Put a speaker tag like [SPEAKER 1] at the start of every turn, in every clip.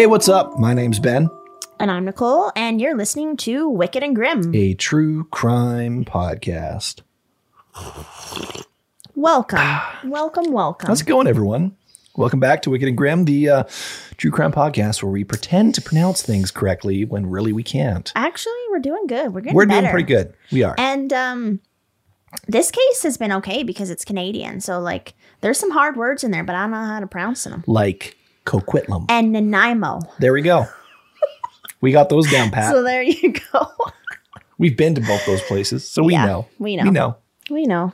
[SPEAKER 1] Hey, what's up? My name's Ben,
[SPEAKER 2] And I'm Nicole, and you're listening to Wicked and Grim.
[SPEAKER 1] a true crime podcast.
[SPEAKER 2] Welcome. welcome, welcome.
[SPEAKER 1] How's it going, everyone? Welcome back to Wicked and Grim, the uh, true crime podcast where we pretend to pronounce things correctly when really we can't.
[SPEAKER 2] Actually, we're doing good. We're getting
[SPEAKER 1] We're
[SPEAKER 2] better.
[SPEAKER 1] doing pretty good. We are.
[SPEAKER 2] And um this case has been okay because it's Canadian. So like there's some hard words in there, but I don't know how to pronounce them.
[SPEAKER 1] like Coquitlam.
[SPEAKER 2] And Nanaimo.
[SPEAKER 1] There we go. We got those down pat.
[SPEAKER 2] So there you go.
[SPEAKER 1] We've been to both those places, so we
[SPEAKER 2] Yeah,
[SPEAKER 1] know.
[SPEAKER 2] we know.
[SPEAKER 1] We know.
[SPEAKER 2] we know.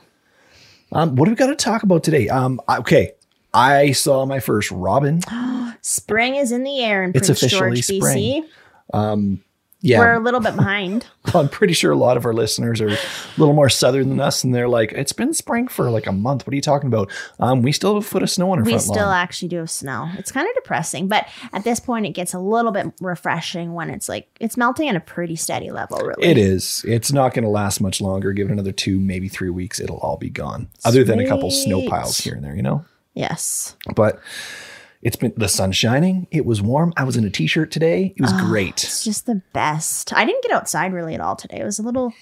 [SPEAKER 1] Um, what do we got to talk about today? Um, okay, I saw my first robin.
[SPEAKER 2] Spring is in the air in
[SPEAKER 1] It's
[SPEAKER 2] Prince
[SPEAKER 1] officially
[SPEAKER 2] George,
[SPEAKER 1] spring.
[SPEAKER 2] BC.
[SPEAKER 1] Yeah,
[SPEAKER 2] We're a little bit behind.
[SPEAKER 1] I'm pretty sure a lot of our listeners are a little more southern than us, and they're like, "It's been spring for like a month. What are you talking about?" Um, we still have a foot of snow on our
[SPEAKER 2] we
[SPEAKER 1] front
[SPEAKER 2] still
[SPEAKER 1] lawn.
[SPEAKER 2] actually do have snow. It's kind of depressing, but at this point, it gets a little bit refreshing when it's like it's melting at a pretty steady level. Really,
[SPEAKER 1] It is. It's not going to last much longer. Give it another two, maybe three weeks, it'll all be gone. Other than a couple snow piles here and there, you know.
[SPEAKER 2] Yes,
[SPEAKER 1] But it's been the sun shining. It was warm. I was in a t-shirt today. It was ah, great.
[SPEAKER 2] it's just the best. I didn't get outside really at all today. It was a little,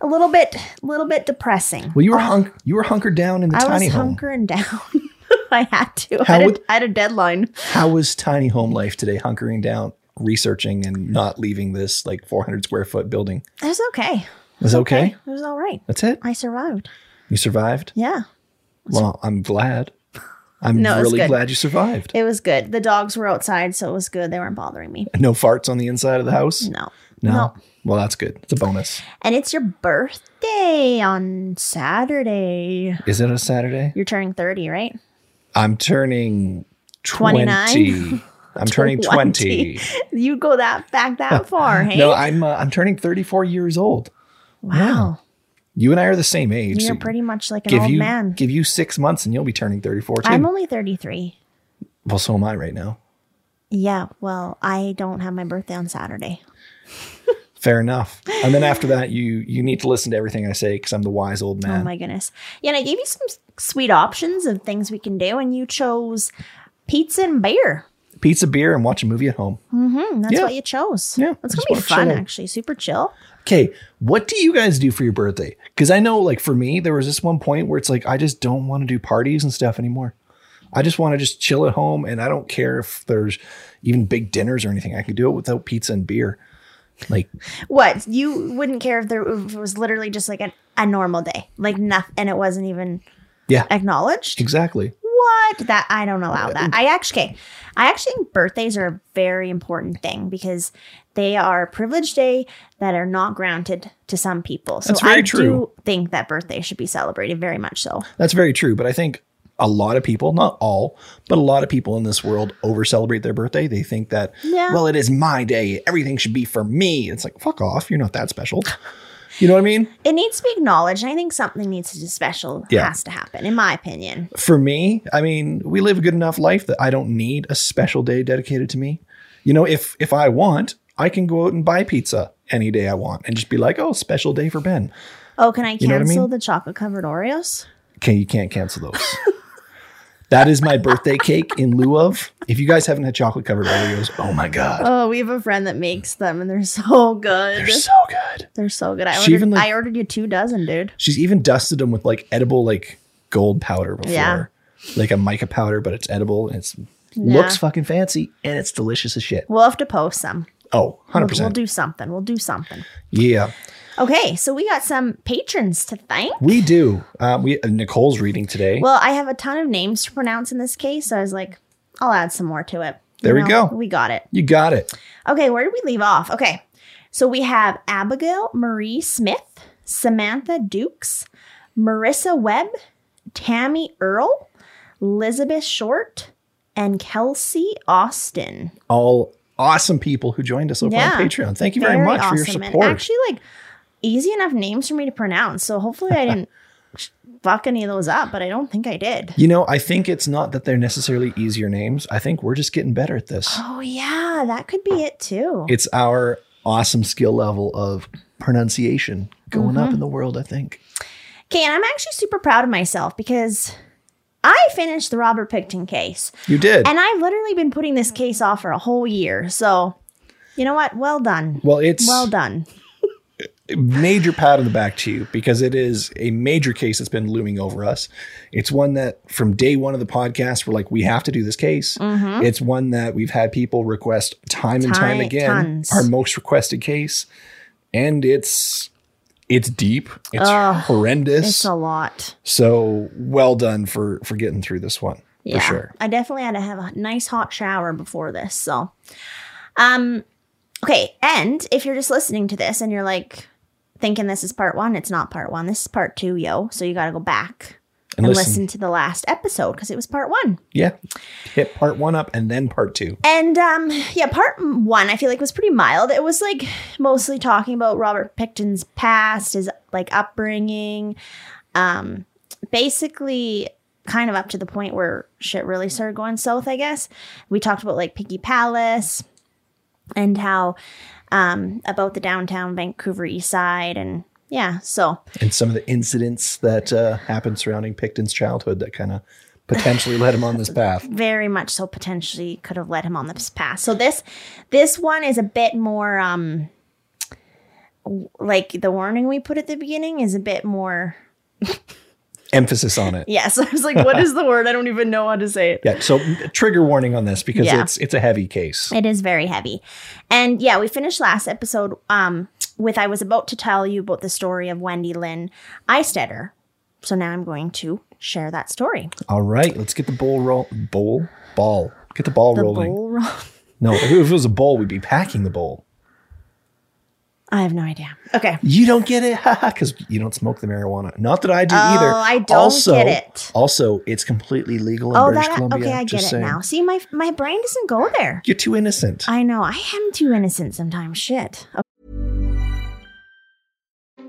[SPEAKER 2] a little bit, a little bit depressing.
[SPEAKER 1] Well, you were um, hunk. You were hunkered down in the
[SPEAKER 2] I
[SPEAKER 1] tiny home.
[SPEAKER 2] I was hunkering down. I had to. I had,
[SPEAKER 1] would-
[SPEAKER 2] a, I had a deadline.
[SPEAKER 1] How was tiny home life today? Hunkering down, researching, and not leaving this like 400 square foot building.
[SPEAKER 2] It was okay.
[SPEAKER 1] It was it okay?
[SPEAKER 2] It was all right.
[SPEAKER 1] That's it.
[SPEAKER 2] I survived.
[SPEAKER 1] You survived.
[SPEAKER 2] Yeah,
[SPEAKER 1] Well, I'm glad. I'm
[SPEAKER 2] No,
[SPEAKER 1] really glad you survived.
[SPEAKER 2] it was good. The dogs were outside, so it was good. They weren't bothering me.
[SPEAKER 1] No farts on the inside of the house.
[SPEAKER 2] No.
[SPEAKER 1] No.
[SPEAKER 2] No.
[SPEAKER 1] Well, that's good. It's a bonus.
[SPEAKER 2] And it's your birthday on Saturday.
[SPEAKER 1] Is it a Saturday?
[SPEAKER 2] You're turning 30, right?
[SPEAKER 1] I'm turning 20.
[SPEAKER 2] 29?
[SPEAKER 1] I'm turning 20.
[SPEAKER 2] You go that back that far, hey?
[SPEAKER 1] No, I'm uh, I'm turning 34 years old.
[SPEAKER 2] wow.
[SPEAKER 1] You and I are the same age.
[SPEAKER 2] You're
[SPEAKER 1] so
[SPEAKER 2] pretty much like an old
[SPEAKER 1] you
[SPEAKER 2] man.
[SPEAKER 1] give you 6 months and you'll be turning 34 too.
[SPEAKER 2] I'm only 33.
[SPEAKER 1] well, so am I right now.
[SPEAKER 2] Yeah, well, I don't have my birthday on Saturday.
[SPEAKER 1] Fair enough. And then after that, you you need to listen to everything I say because I'm the wise old man.
[SPEAKER 2] Oh my goodness. Yeah, and I gave you some sweet options of things we can do, and you chose pizza and beer.
[SPEAKER 1] Pizza, beer, and watch a movie at home.
[SPEAKER 2] Mm-hmm, that's
[SPEAKER 1] Yeah.
[SPEAKER 2] what you chose.
[SPEAKER 1] Yeah,
[SPEAKER 2] going to be fun, actually. Super chill.
[SPEAKER 1] Okay, what do you guys do for your birthday? Because I know, like for me, there was this one point where it's like I just don't want to do parties and stuff anymore. I just want to just chill at home, and I don't care if there's even big dinners or anything. I can do it without pizza and beer. Like,
[SPEAKER 2] What? You wouldn't care if there if it was literally just like a, a normal day, like nothing, and it wasn't even
[SPEAKER 1] yeah,
[SPEAKER 2] acknowledged?
[SPEAKER 1] exactly.
[SPEAKER 2] What? That I don't allow that. Uh, I actually, okay, I actually think birthdays are a very important thing because they are a privileged day that are not granted to some people. So
[SPEAKER 1] That's very
[SPEAKER 2] I
[SPEAKER 1] true.
[SPEAKER 2] do think that birthday should be celebrated very much so.
[SPEAKER 1] That's very true. But I think a lot of people, not all, but a lot of people in this world over celebrate their birthday. They think that,
[SPEAKER 2] Yeah.
[SPEAKER 1] well, it is my day. Everything should be for me. It's like, fuck off. You're not that special. You know what I mean?
[SPEAKER 2] It needs to be acknowledged. I think something needs to be special
[SPEAKER 1] Yeah.
[SPEAKER 2] has to happen, in my opinion.
[SPEAKER 1] For me, I mean, we live a good enough life that I don't need a special day dedicated to me. You know, if if I want, I can go out and buy pizza any day I want and just be like, oh, special day for Ben.
[SPEAKER 2] Oh, can I
[SPEAKER 1] know I
[SPEAKER 2] cancel
[SPEAKER 1] mean?
[SPEAKER 2] the chocolate covered Oreos?
[SPEAKER 1] Okay, you can't cancel those. that is my birthday cake in lieu of. If you guys haven't had chocolate covered Oreos, oh my god.
[SPEAKER 2] Oh, we have a friend that makes them and they're so good.
[SPEAKER 1] They're so good.
[SPEAKER 2] They're so good. I
[SPEAKER 1] She
[SPEAKER 2] ordered,
[SPEAKER 1] even, like-
[SPEAKER 2] I ordered you two dozen, dude.
[SPEAKER 1] She's even dusted them with like edible like gold powder before.
[SPEAKER 2] Yeah.
[SPEAKER 1] Like a mica powder, but it's edible and it's
[SPEAKER 2] Yeah.
[SPEAKER 1] looks fucking fancy and it's delicious as shit.
[SPEAKER 2] We'll have to post some.
[SPEAKER 1] Oh, 100%.
[SPEAKER 2] We'll, we'll do something. We'll do something.
[SPEAKER 1] yeah.
[SPEAKER 2] Okay, so we got some patrons to thank.
[SPEAKER 1] We do. Um, we Nicole's reading today.
[SPEAKER 2] Well, I have a ton of names to pronounce in this case, so I was like, I'll add some more to it.
[SPEAKER 1] There we
[SPEAKER 2] know,
[SPEAKER 1] go.
[SPEAKER 2] We got it.
[SPEAKER 1] you got it.
[SPEAKER 2] Okay, where did we leave off? Okay, so we have Abigail Marie Smith, Samantha Dukes, Marissa Webb, Tammy Earl, Elizabeth Short, and Kelsey Austin.
[SPEAKER 1] All awesome people who joined us over
[SPEAKER 2] Yeah.
[SPEAKER 1] on Patreon. Thank you very, much for your
[SPEAKER 2] And
[SPEAKER 1] support.
[SPEAKER 2] actually, like easy enough names for me to pronounce. So hopefully, I didn't fuck any of those up, but I don't think I did.
[SPEAKER 1] you know, I think it's not that they're necessarily easier names. I think we're just getting better at this.
[SPEAKER 2] Oh yeah, that could be it too.
[SPEAKER 1] It's our awesome skill level of pronunciation going
[SPEAKER 2] Mm-hmm.
[SPEAKER 1] up in the world, I think.
[SPEAKER 2] Okay, and I'm actually super proud of myself because I finished the Robert Pickton case.
[SPEAKER 1] You did.
[SPEAKER 2] And I've literally been putting this case off for a whole year. So, you know what? Well done.
[SPEAKER 1] well, it's
[SPEAKER 2] Well done.
[SPEAKER 1] major pat on the back to you because it is a major case that's been looming over us. It's one that from day one of the podcast, we're like, we have to do this case. Mm-hmm. It's one that we've had people request time and time
[SPEAKER 2] Ti-
[SPEAKER 1] again.
[SPEAKER 2] tons.
[SPEAKER 1] Our most requested case. And it's it's deep. It's
[SPEAKER 2] Ugh,
[SPEAKER 1] horrendous.
[SPEAKER 2] It's a lot.
[SPEAKER 1] so well done for for getting through this one.
[SPEAKER 2] Yeah.
[SPEAKER 1] For sure.
[SPEAKER 2] I definitely had to have a nice hot shower before this. So, um, okay. And if you're just listening to this and you're like thinking this is part one, it's not part one. This is part two, yo. So you got to go back
[SPEAKER 1] And
[SPEAKER 2] and,
[SPEAKER 1] listen.
[SPEAKER 2] listen. to the last episode because it was part one.
[SPEAKER 1] Yeah. Hit part one up and then part two.
[SPEAKER 2] And um, yeah, part one I feel like was pretty mild. It was like mostly talking about Robert Pickton's past, his like upbringing, um, basically kind of up to the point where shit really started going south. I guess we talked about like Piggy Palace and how um about the downtown Vancouver East Side and yeah, so
[SPEAKER 1] and some of the incidents that uh, happened surrounding Pickton's childhood that kind of potentially led him on this path.
[SPEAKER 2] very much so potentially could have led him on this path. So this this one is a bit more um like the warning we put at the beginning is a bit more
[SPEAKER 1] Emphasis on it.
[SPEAKER 2] yes i was like what is the word i don't even know how to say it
[SPEAKER 1] Yeah. So trigger warning on this because
[SPEAKER 2] Yeah.
[SPEAKER 1] it's it's a heavy case.
[SPEAKER 2] it is very heavy and yeah we finished last episode um with i was about to tell you about the story of wendy lynn eistetter so now i'm going to share that story
[SPEAKER 1] All right, let's get the bowl roll bowl ball. Get the ball
[SPEAKER 2] the
[SPEAKER 1] rolling.
[SPEAKER 2] bull ro-
[SPEAKER 1] No, if it was a bowl, we'd be packing the bowl.
[SPEAKER 2] i have no idea okay
[SPEAKER 1] You don't get it, because you don't smoke the marijuana. Not that I do
[SPEAKER 2] Oh,
[SPEAKER 1] either.
[SPEAKER 2] I don't
[SPEAKER 1] also,
[SPEAKER 2] get it.
[SPEAKER 1] Also, it's completely legal in
[SPEAKER 2] oh
[SPEAKER 1] British
[SPEAKER 2] that
[SPEAKER 1] Columbia.
[SPEAKER 2] okay i get it
[SPEAKER 1] saying.
[SPEAKER 2] now see my my brain doesn't go there
[SPEAKER 1] You're too innocent.
[SPEAKER 2] I know. I am too innocent sometimes. Shit.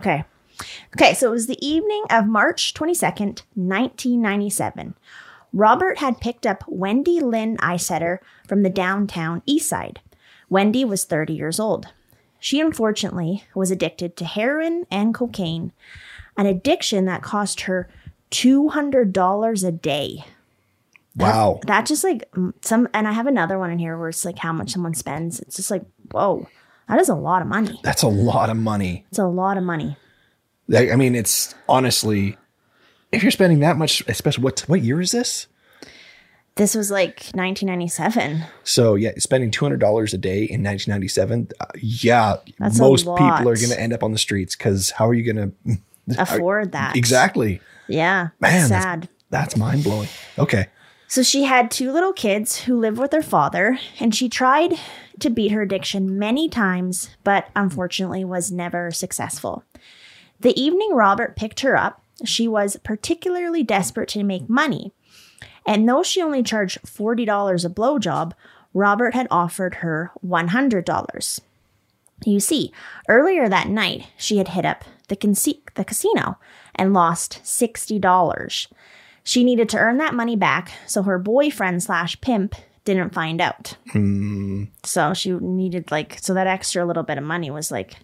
[SPEAKER 2] Okay. Okay, so it was the evening of March 22nd, 1997. Robert had picked up Wendy Lynn Eistetter from the downtown east side. Wendy was 30 years old. She unfortunately was addicted to heroin and cocaine, an addiction that cost her $200 a day.
[SPEAKER 1] wow.
[SPEAKER 2] That just like some, and I have another one in here where it's like how much someone spends. It's just like, whoa, that is a lot of money.
[SPEAKER 1] That's a lot of money.
[SPEAKER 2] It's a lot of money.
[SPEAKER 1] I I mean, it's honestly, if you're spending that much, especially what what year is this?
[SPEAKER 2] This was like 1997.
[SPEAKER 1] So yeah, spending two hundred dollars a day in 1997. Uh, yeah,
[SPEAKER 2] That's
[SPEAKER 1] most people are going to end up on the streets because how are you going to
[SPEAKER 2] Afford that.
[SPEAKER 1] exactly?
[SPEAKER 2] Yeah.
[SPEAKER 1] Man, that's- That's mind blowing. Okay,
[SPEAKER 2] So she had two little kids who lived with her father, and she tried to beat her addiction many times, but unfortunately was never successful. The evening Robert picked her up, she was particularly desperate to make money. And though she only charged $40 a blowjob, Robert had offered her $100. You see, earlier that night, she had hit up the, the casino and lost $60. She needed to earn that money back so her boyfriend slash pimp didn't find out. Hmm. So she needed like so that extra little bit of money was like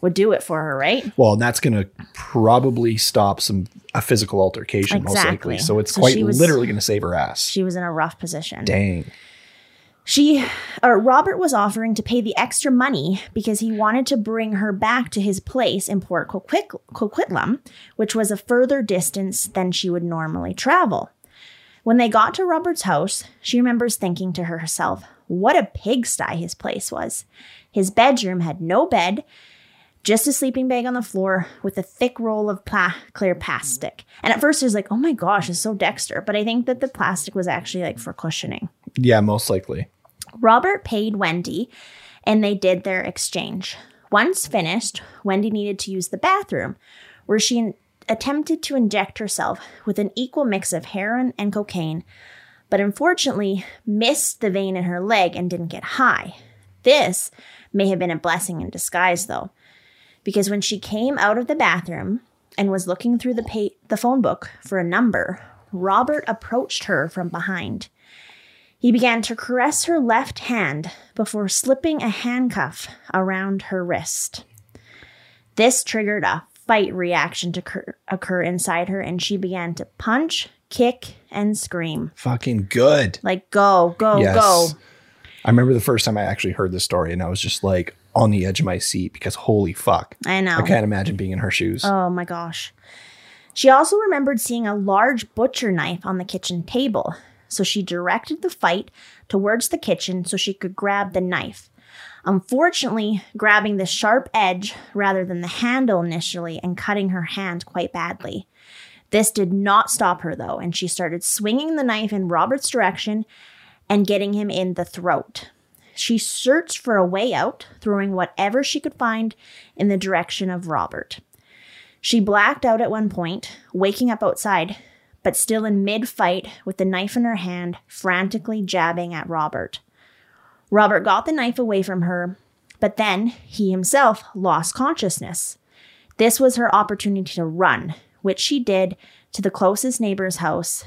[SPEAKER 2] would do it for her, right?
[SPEAKER 1] well, and that's going to probably stop some a physical altercation most likely. So it's
[SPEAKER 2] So
[SPEAKER 1] quite
[SPEAKER 2] was-
[SPEAKER 1] literally going to save her ass.
[SPEAKER 2] She was in a rough position.
[SPEAKER 1] Dang.
[SPEAKER 2] She or Robert was offering to pay the extra money because he wanted to bring her back to his place in Port Coquit- Coquitlam, which was a further distance than she would normally travel. When they got to Robert's house, she remembers thinking to herself, what a pigsty his place was. His bedroom had no bed, just a sleeping bag on the floor with a thick roll of pla- clear plastic. And at first, I was like, oh my gosh, it's so Dexter. But I think that the plastic was actually like for cushioning.
[SPEAKER 1] Yeah, most likely.
[SPEAKER 2] Robert paid Wendy and they did their exchange. Once finished, Wendy needed to use the bathroom where she attempted to inject herself with an equal mix of heroin and cocaine, but unfortunately missed the vein in her leg and didn't get high. This may have been a blessing in disguise, though, because when she came out of the bathroom and was looking through the, the phone book for a number, Robert approached her from behind. He began to caress her left hand before slipping a handcuff around her wrist. This triggered a fight reaction to occur, occur inside her, and she began to punch, kick, and scream.
[SPEAKER 1] Fucking good.
[SPEAKER 2] Like, go, go,
[SPEAKER 1] Yes.
[SPEAKER 2] go.
[SPEAKER 1] I remember the first time I actually heard this story and I was just like on the edge of my seat because holy fuck.
[SPEAKER 2] I know.
[SPEAKER 1] I can't imagine being in her shoes.
[SPEAKER 2] Oh my gosh. She also remembered seeing a large butcher knife on the kitchen table, so she directed the fight towards the kitchen so she could grab the knife. Unfortunately, grabbing the sharp edge rather than the handle initially and cutting her hand quite badly. This did not stop her though, and she started swinging the knife in Robert's direction and getting him in the throat. She searched for a way out, throwing whatever she could find in the direction of Robert. She blacked out at one point, waking up outside, but still in mid fight with the knife in her hand, frantically jabbing at Robert. Robert got the knife away from her, but then he himself lost consciousness. This was her opportunity to run, which she did to the closest neighbor's house,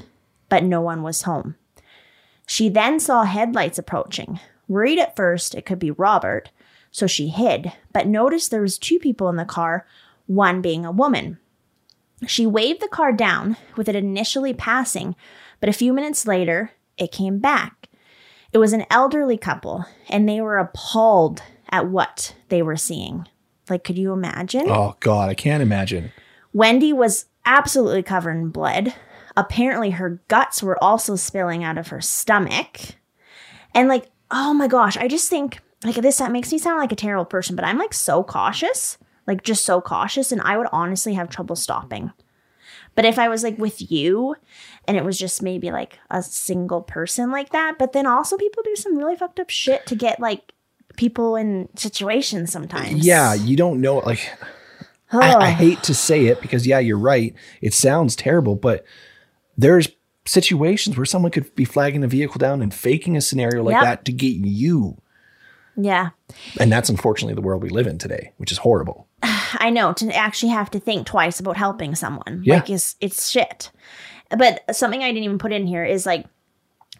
[SPEAKER 2] but no one was home. She then saw headlights approaching. Worried at first it could be Robert, so she hid, but noticed there was two people in the car, one being a woman. She waved the car down with it initially passing, but a few minutes later, it came back. It was an elderly couple, and they were appalled at what they were seeing. Like, could you imagine?
[SPEAKER 1] Oh god, I can't imagine.
[SPEAKER 2] Wendy was absolutely covered in blood. Apparently, her guts were also spilling out of her stomach. And, like, oh my gosh, I just think, like, this that makes me sound like a terrible person, but I'm like so cautious, like, just so cautious, and I would honestly have trouble stopping. But if I was like with you and it was just maybe like a single person like that, but then also people do some really fucked up shit to get like people in situations sometimes.
[SPEAKER 1] Yeah, you don't know like I, I hate to say it because yeah, you're right. It sounds terrible, but there's situations where someone could be flagging a vehicle down and faking a scenario like
[SPEAKER 2] Yep.
[SPEAKER 1] that to get you.
[SPEAKER 2] Yeah.
[SPEAKER 1] And that's unfortunately the world we live in today, which is horrible.
[SPEAKER 2] I know to actually have to think twice about helping someone.
[SPEAKER 1] Yeah.
[SPEAKER 2] Like it's it's shit. But something I didn't even put in here is like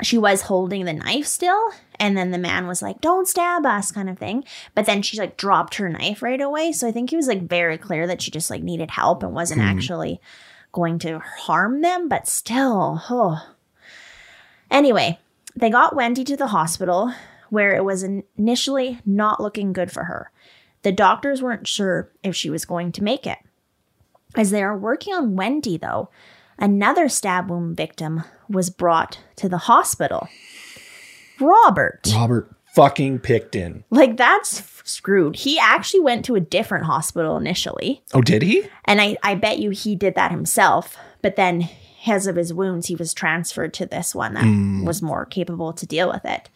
[SPEAKER 2] she was holding the knife still and then the man was like don't stab us kind of thing but then she like dropped her knife right away so i think it was like very clear that she just like needed help and wasn't hmm. actually going to harm them but still oh anyway they got wendy to the hospital where it was initially not looking good for her the doctors weren't sure if she was going to make it as they are working on wendy though another stab wound victim was brought to the hospital. Robert.
[SPEAKER 1] Robert fucking Pickton.
[SPEAKER 2] Like, that's f- screwed. He actually went to a different hospital initially.
[SPEAKER 1] Oh, did he?
[SPEAKER 2] And I, I bet you he did that himself. But then, because of his wounds, he was transferred to this one that mm. was more capable to deal with it.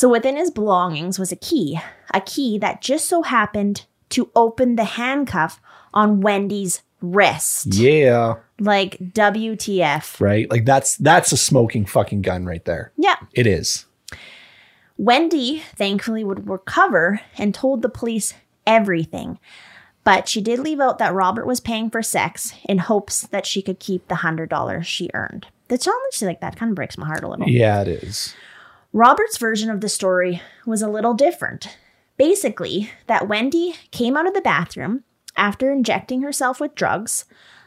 [SPEAKER 2] So, within his belongings was a key, a key that just so happened to open the handcuff on Wendy's wrist.
[SPEAKER 1] Yeah.
[SPEAKER 2] Like, WTF.
[SPEAKER 1] Right? Like that's that's a smoking fucking gun right there.
[SPEAKER 2] Yeah.
[SPEAKER 1] It is.
[SPEAKER 2] Wendy thankfully would recover and told the police everything. But she did leave out that Robert was paying for sex in hopes that she could keep the $100 she earned. That's honestly like that kind of breaks my heart a little.
[SPEAKER 1] Yeah, it is.
[SPEAKER 2] Robert's version of the story was a little different. Basically, that Wendy came out of the bathroom after injecting herself with drugs,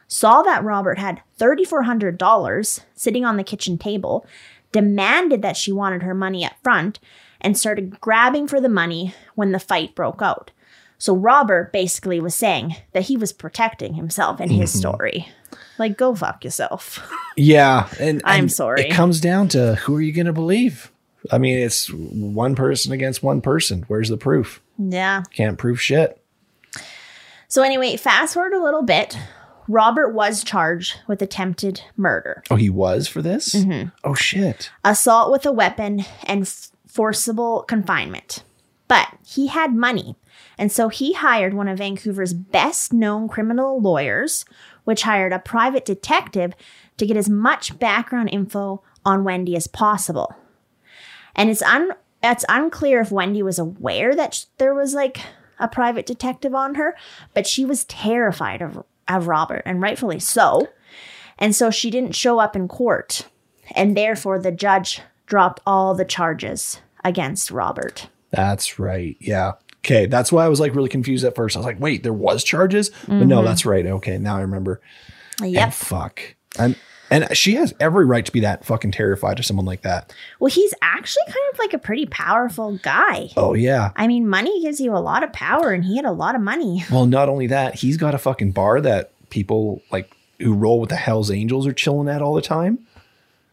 [SPEAKER 2] saw that Robert had $3,400 sitting on the kitchen table, demanded that she wanted her money up front, and started grabbing for the money when the fight broke out. So Robert basically was saying that he was protecting himself in his mm-hmm. story. Like, go fuck yourself.
[SPEAKER 1] Yeah, and
[SPEAKER 2] I'm
[SPEAKER 1] and
[SPEAKER 2] sorry.
[SPEAKER 1] It comes down to who are you going to believe? I mean, it's one person against one person. Where's the proof?
[SPEAKER 2] yeah.
[SPEAKER 1] Can't prove shit.
[SPEAKER 2] So, anyway, fast forward a little bit. Robert was charged with attempted murder,
[SPEAKER 1] Oh, he was for this?
[SPEAKER 2] Mm-hmm.
[SPEAKER 1] Oh shit.
[SPEAKER 2] assault with a weapon, and f- forcible confinement. But he had money, and so he hired one of Vancouver's best known criminal lawyers, which hired a private detective to get as much background info on Wendy as possible. And it's un it's unclear if Wendy was aware that sh- there was like a private detective on her, but she was terrified of of Robert, and rightfully so. And so she didn't show up in court, and therefore the judge dropped all the charges against Robert.
[SPEAKER 1] That's right. Yeah. Okay. That's why I was like really confused at first. I was like, wait, there was charges? But no, mm-hmm. that's right. Okay. Now I remember.
[SPEAKER 2] Yep.
[SPEAKER 1] And fuck. And and she has every right to be that fucking terrified of someone like that.
[SPEAKER 2] Well, he's actually kind of like a pretty powerful guy.
[SPEAKER 1] Oh yeah.
[SPEAKER 2] I mean, money gives you a lot of power, and he had a lot of money.
[SPEAKER 1] Well, not only that, he's got a fucking bar that people like who roll with the Hell's Angels are chilling at all the time.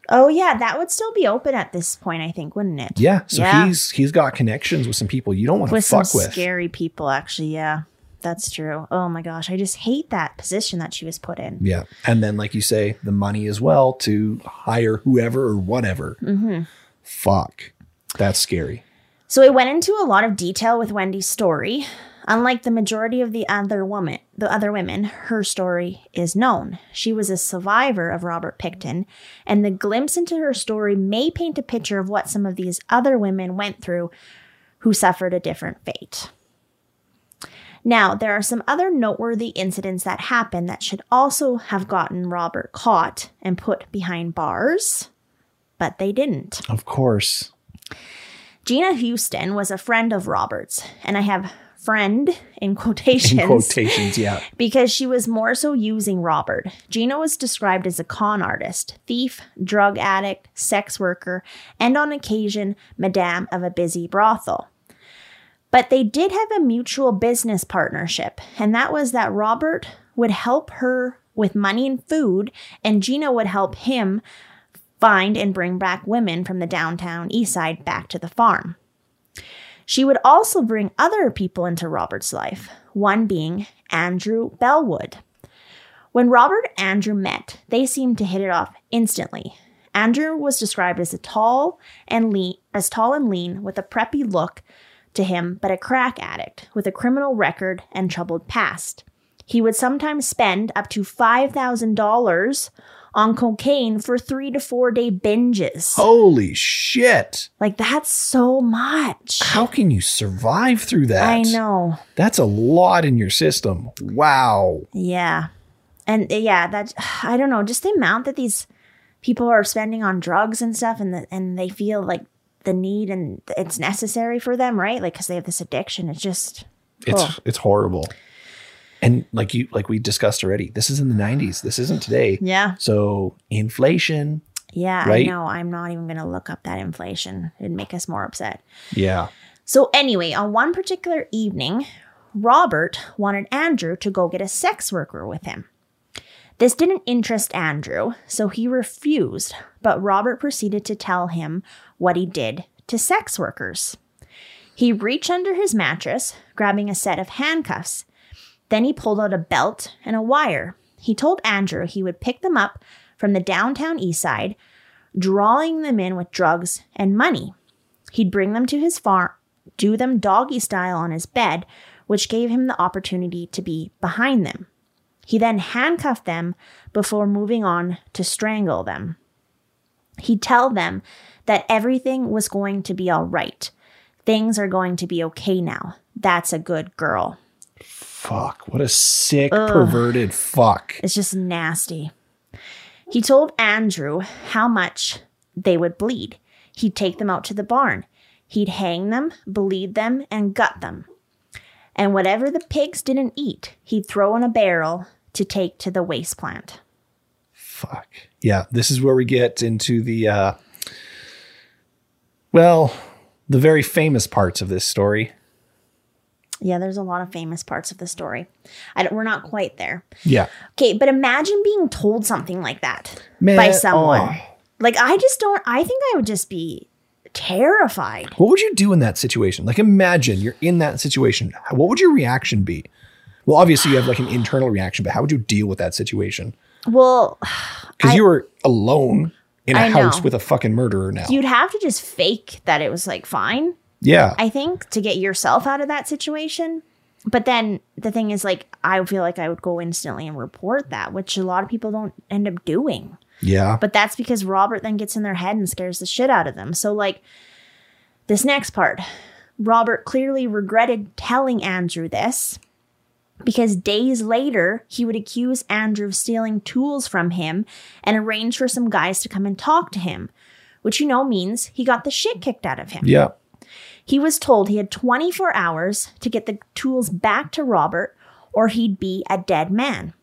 [SPEAKER 2] Oh yeah, that would still be open at this point, I think, wouldn't it?
[SPEAKER 1] Yeah. So
[SPEAKER 2] Yeah.
[SPEAKER 1] he's he's got connections with some people you don't want to fuck with.
[SPEAKER 2] scary people. Actually, yeah, that's true. Oh my gosh, I just hate that position that she was put in.
[SPEAKER 1] Yeah. And then, like you say, the money as well to hire whoever or whatever.
[SPEAKER 2] Mm-hmm.
[SPEAKER 1] Fuck. That's scary.
[SPEAKER 2] So it went into a lot of detail with Wendy's story. Unlike the majority of the other woman, the other women, her story is known. She was a survivor of Robert Pickton, and the glimpse into her story may paint a picture of what some of these other women went through who suffered a different fate. Now, there are some other noteworthy incidents that happened that should also have gotten Robert caught and put behind bars, but they didn't.
[SPEAKER 1] Of course.
[SPEAKER 2] Gina Houston was a friend of Robert's, and I have friend in quotations
[SPEAKER 1] In quotations, yeah.
[SPEAKER 2] because she was more so using Robert. Gina was described as a con artist, thief, drug addict, sex worker, and on occasion, madame of a busy brothel. But they did have a mutual business partnership, and that was that Robert would help her with money and food, and Gina would help him find and bring back women from the downtown east side back to the farm. She would also bring other people into Robert's life, one being Andrew Bellwood. When Robert and Andrew met, they seemed to hit it off instantly. Andrew was described as a tall and lean, as tall and lean with a preppy look to him, but a crack addict with a criminal record and troubled past. He would sometimes spend up to $5,000 on cocaine for 3 to 4 day binges.
[SPEAKER 1] Holy shit.
[SPEAKER 2] Like that's so much.
[SPEAKER 1] How can you survive through that?
[SPEAKER 2] I know.
[SPEAKER 1] That's a lot in your system. Wow.
[SPEAKER 2] Yeah. And uh, yeah, that I don't know, just the amount that these people are spending on drugs and stuff and the, and they feel like the need and it's necessary for them, right? Like cuz they have this addiction. It's just
[SPEAKER 1] It's
[SPEAKER 2] Oh.
[SPEAKER 1] it's horrible. And like you like we discussed already, this is in the 90s. This isn't today.
[SPEAKER 2] Yeah.
[SPEAKER 1] So inflation.
[SPEAKER 2] Yeah,
[SPEAKER 1] Right?
[SPEAKER 2] I know. I'm not even going to look up that inflation. It'd make us more upset.
[SPEAKER 1] Yeah.
[SPEAKER 2] So, anyway, on one particular evening, Robert wanted Andrew to go get a sex worker with him. This didn't interest Andrew, so he refused, but Robert proceeded to tell him what he did to sex workers. He reached under his mattress, grabbing a set of handcuffs. Then he pulled out a belt and a wire. He told Andrew he would pick them up from the downtown east side, drawing them in with drugs and money. He'd bring them to his farm, do them doggy style on his bed, which gave him the opportunity to be behind them. He then handcuffed them before moving on to strangle them. He'd tell them that everything was going to be all right. Things are going to be okay now. That's a good girl.
[SPEAKER 1] Fuck. What a sick, perverted fuck.
[SPEAKER 2] It's just nasty. He told Andrew how much they would bleed. He'd take them out to the barn. He'd hang them, bleed them, and gut them. And whatever the pigs didn't eat, he'd throw in a barrel to take to the waste plant.
[SPEAKER 1] Fuck. Yeah, this is where we get into the uh well, the very famous parts of this story.
[SPEAKER 2] Yeah, there's a lot of famous parts of the story. I don't, we're not quite there.
[SPEAKER 1] Yeah.
[SPEAKER 2] Okay, but imagine being told something like that
[SPEAKER 1] Man,
[SPEAKER 2] by someone.
[SPEAKER 1] oh.
[SPEAKER 2] Like, I just don't, I think I would just be terrified.
[SPEAKER 1] What would you do in that situation? Like imagine you're in that situation. What would your reaction be? Well, obviously you have like an internal reaction, but how would you deal with that situation?
[SPEAKER 2] Well,
[SPEAKER 1] Because you were alone in a
[SPEAKER 2] I
[SPEAKER 1] house
[SPEAKER 2] know.
[SPEAKER 1] with a fucking murderer now.
[SPEAKER 2] you'd have to just fake that it was like fine,
[SPEAKER 1] yeah.
[SPEAKER 2] I think, to get yourself out of that situation. But then the thing is, like, I feel like I would go instantly and report that, which a lot of people don't end up doing.
[SPEAKER 1] Yeah.
[SPEAKER 2] But that's because Robert then gets in their head and scares the shit out of them. So, like, this next part, Robert clearly regretted telling Andrew this because days later, he would accuse Andrew of stealing tools from him and arrange for some guys to come and talk to him, which you know means he got the shit kicked out of him.
[SPEAKER 1] yeah.
[SPEAKER 2] He was told he had 24 hours to get the tools back to Robert or he'd be a dead man.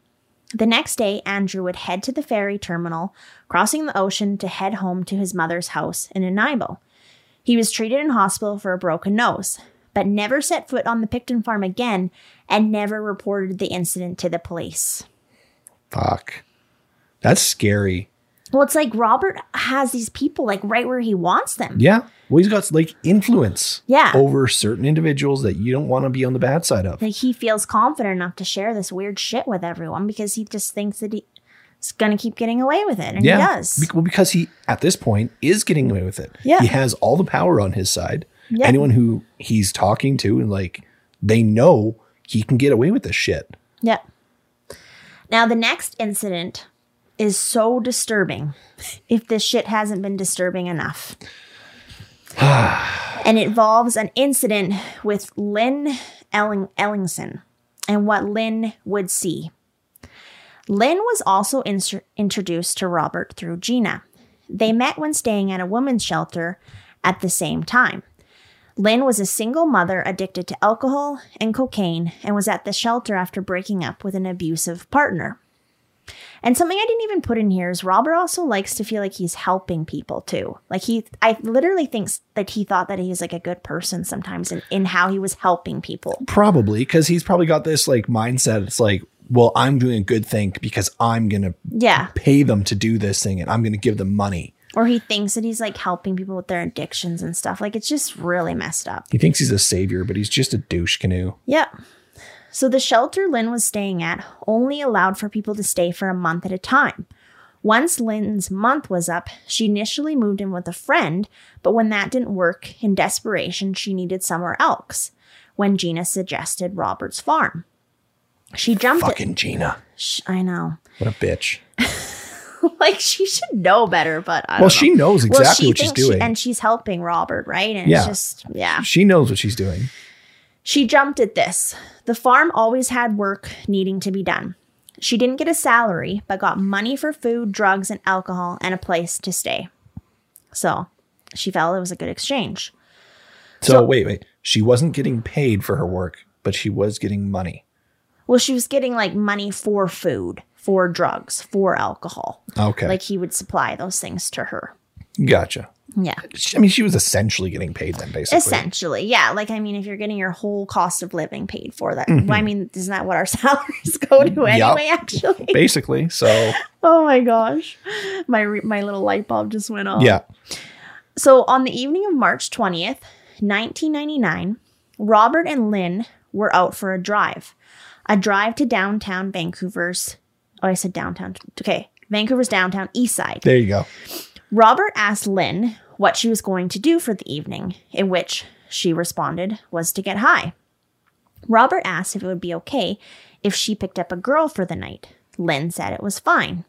[SPEAKER 2] The next day, Andrew would head to the ferry terminal, crossing the ocean to head home to his mother's house in Nanaimo. He was treated in hospital for a broken nose, but never set foot on the Pickton farm again and never reported the incident to the police.
[SPEAKER 1] Fuck. That's scary.
[SPEAKER 2] Well, it's like Robert has these people like right where he wants them.
[SPEAKER 1] Yeah. Well, he's got like influence
[SPEAKER 2] Yeah.
[SPEAKER 1] over certain individuals that you don't want to be on the bad side of.
[SPEAKER 2] like he feels confident enough to share this weird shit with everyone because he just thinks that he's gonna keep getting away with it, and he does.
[SPEAKER 1] Be- well, because he at this point is getting away with it.
[SPEAKER 2] Yeah.
[SPEAKER 1] He has all the power on his side.
[SPEAKER 2] Yeah.
[SPEAKER 1] Anyone who he's talking to and like they know he can get away with this shit.
[SPEAKER 2] yeah. Now the next incident is so disturbing. If this shit hasn't been disturbing enough. and it involves an incident with Lynn Elling- Ellingsen and what Lynn would see. Lynn was also instru- introduced to Robert through Gina. They met when staying at a women's shelter at the same time. Lynn was a single mother addicted to alcohol and cocaine and was at the shelter after breaking up with an abusive partner. And something I didn't even put in here is Robert also likes to feel like he's helping people too. Like he, I literally thinks that he thought that he was like a good person sometimes in, in how he was helping people.
[SPEAKER 1] Probably because he's probably got this like mindset. It's like, well, I'm doing a good thing because I'm gonna
[SPEAKER 2] Yeah.
[SPEAKER 1] pay them to do this thing and I'm gonna give them money.
[SPEAKER 2] Or he thinks that he's like helping people with their addictions and stuff. Like it's just really messed up.
[SPEAKER 1] He thinks he's a savior, but he's just a douche canoe.
[SPEAKER 2] Yeah. So the shelter Lynn was staying at only allowed for people to stay for a month at a time. Once Lynn's month was up, she initially moved in with a friend, but when that didn't work, in desperation, she needed somewhere else. When Gina suggested Robert's farm, she jumped. at-
[SPEAKER 1] Fucking Gina.
[SPEAKER 2] Sh- I know,
[SPEAKER 1] What a bitch.
[SPEAKER 2] like she should know better, but I
[SPEAKER 1] Well,
[SPEAKER 2] don't
[SPEAKER 1] she
[SPEAKER 2] know.
[SPEAKER 1] knows
[SPEAKER 2] Well,
[SPEAKER 1] exactly
[SPEAKER 2] she
[SPEAKER 1] what she's
[SPEAKER 2] thinks she-
[SPEAKER 1] doing.
[SPEAKER 2] and she's helping Robert, right? And
[SPEAKER 1] Yeah.
[SPEAKER 2] it's just yeah.
[SPEAKER 1] She knows what she's doing.
[SPEAKER 2] She jumped at this. The farm always had work needing to be done. She didn't get a salary, but got money for food, drugs, and alcohol, and a place to stay. So she felt it was a good exchange.
[SPEAKER 1] So,
[SPEAKER 2] So-
[SPEAKER 1] wait, wait. She wasn't getting paid for her work, but she was getting money.
[SPEAKER 2] Well, she was getting like money for food, for drugs, for alcohol.
[SPEAKER 1] Okay.
[SPEAKER 2] Like he would supply those things to her.
[SPEAKER 1] gotcha.
[SPEAKER 2] Yeah.
[SPEAKER 1] I mean, she was essentially getting paid then, basically.
[SPEAKER 2] Essentially, yeah. Like, I mean, if you're getting your whole cost of living paid for that, well, I mean, isn't that what our salaries go to anyway, actually?
[SPEAKER 1] Basically. So,
[SPEAKER 2] Oh my gosh. My, re- my little light bulb just went off.
[SPEAKER 1] yeah.
[SPEAKER 2] So on the evening of March 20th, 1999, Robert and Lynn were out for a drive. A drive to downtown Vancouver's. Oh, I said downtown. Okay. Vancouver's downtown east side.
[SPEAKER 1] There you go.
[SPEAKER 2] Robert asked Lynn what she was going to do for the evening, in which she responded was to get high. Robert asked if it would be okay if she picked up a girl for the night. Lynn said it was fine.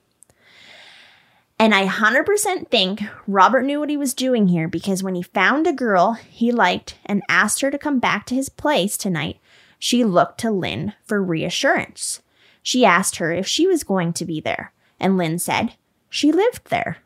[SPEAKER 2] And I 100% think Robert knew what he was doing here because when he found a girl he liked and asked her to come back to his place tonight, she looked to Lynn for reassurance. She asked her if she was going to be there, and Lynn said she lived there.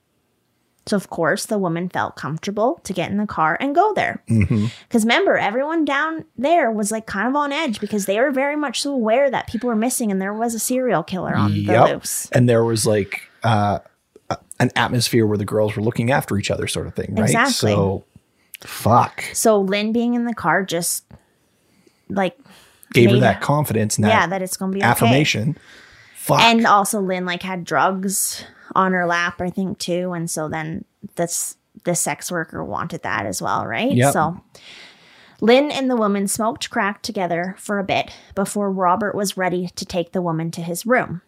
[SPEAKER 2] So, of course, the woman felt comfortable to get in the car and go there. Because remember, everyone down there was like kind of on edge because they were very much so aware that people were missing and there was a serial killer on the
[SPEAKER 1] Yep.
[SPEAKER 2] loose.
[SPEAKER 1] And there was like uh, an atmosphere where the girls were looking after each other, sort of thing, right?
[SPEAKER 2] Exactly.
[SPEAKER 1] So, fuck.
[SPEAKER 2] So, Lynn being in the car just like,
[SPEAKER 1] Gave her that confidence and that,
[SPEAKER 2] yeah, that it's going to be okay.
[SPEAKER 1] affirmation. Fuck.
[SPEAKER 2] And also, Lynn like had drugs on her lap, I think, too. And so then this the sex worker wanted that as well, right?
[SPEAKER 1] Yep.
[SPEAKER 2] So Lynn and the woman smoked crack together for a bit before Robert was ready to take the woman to his room.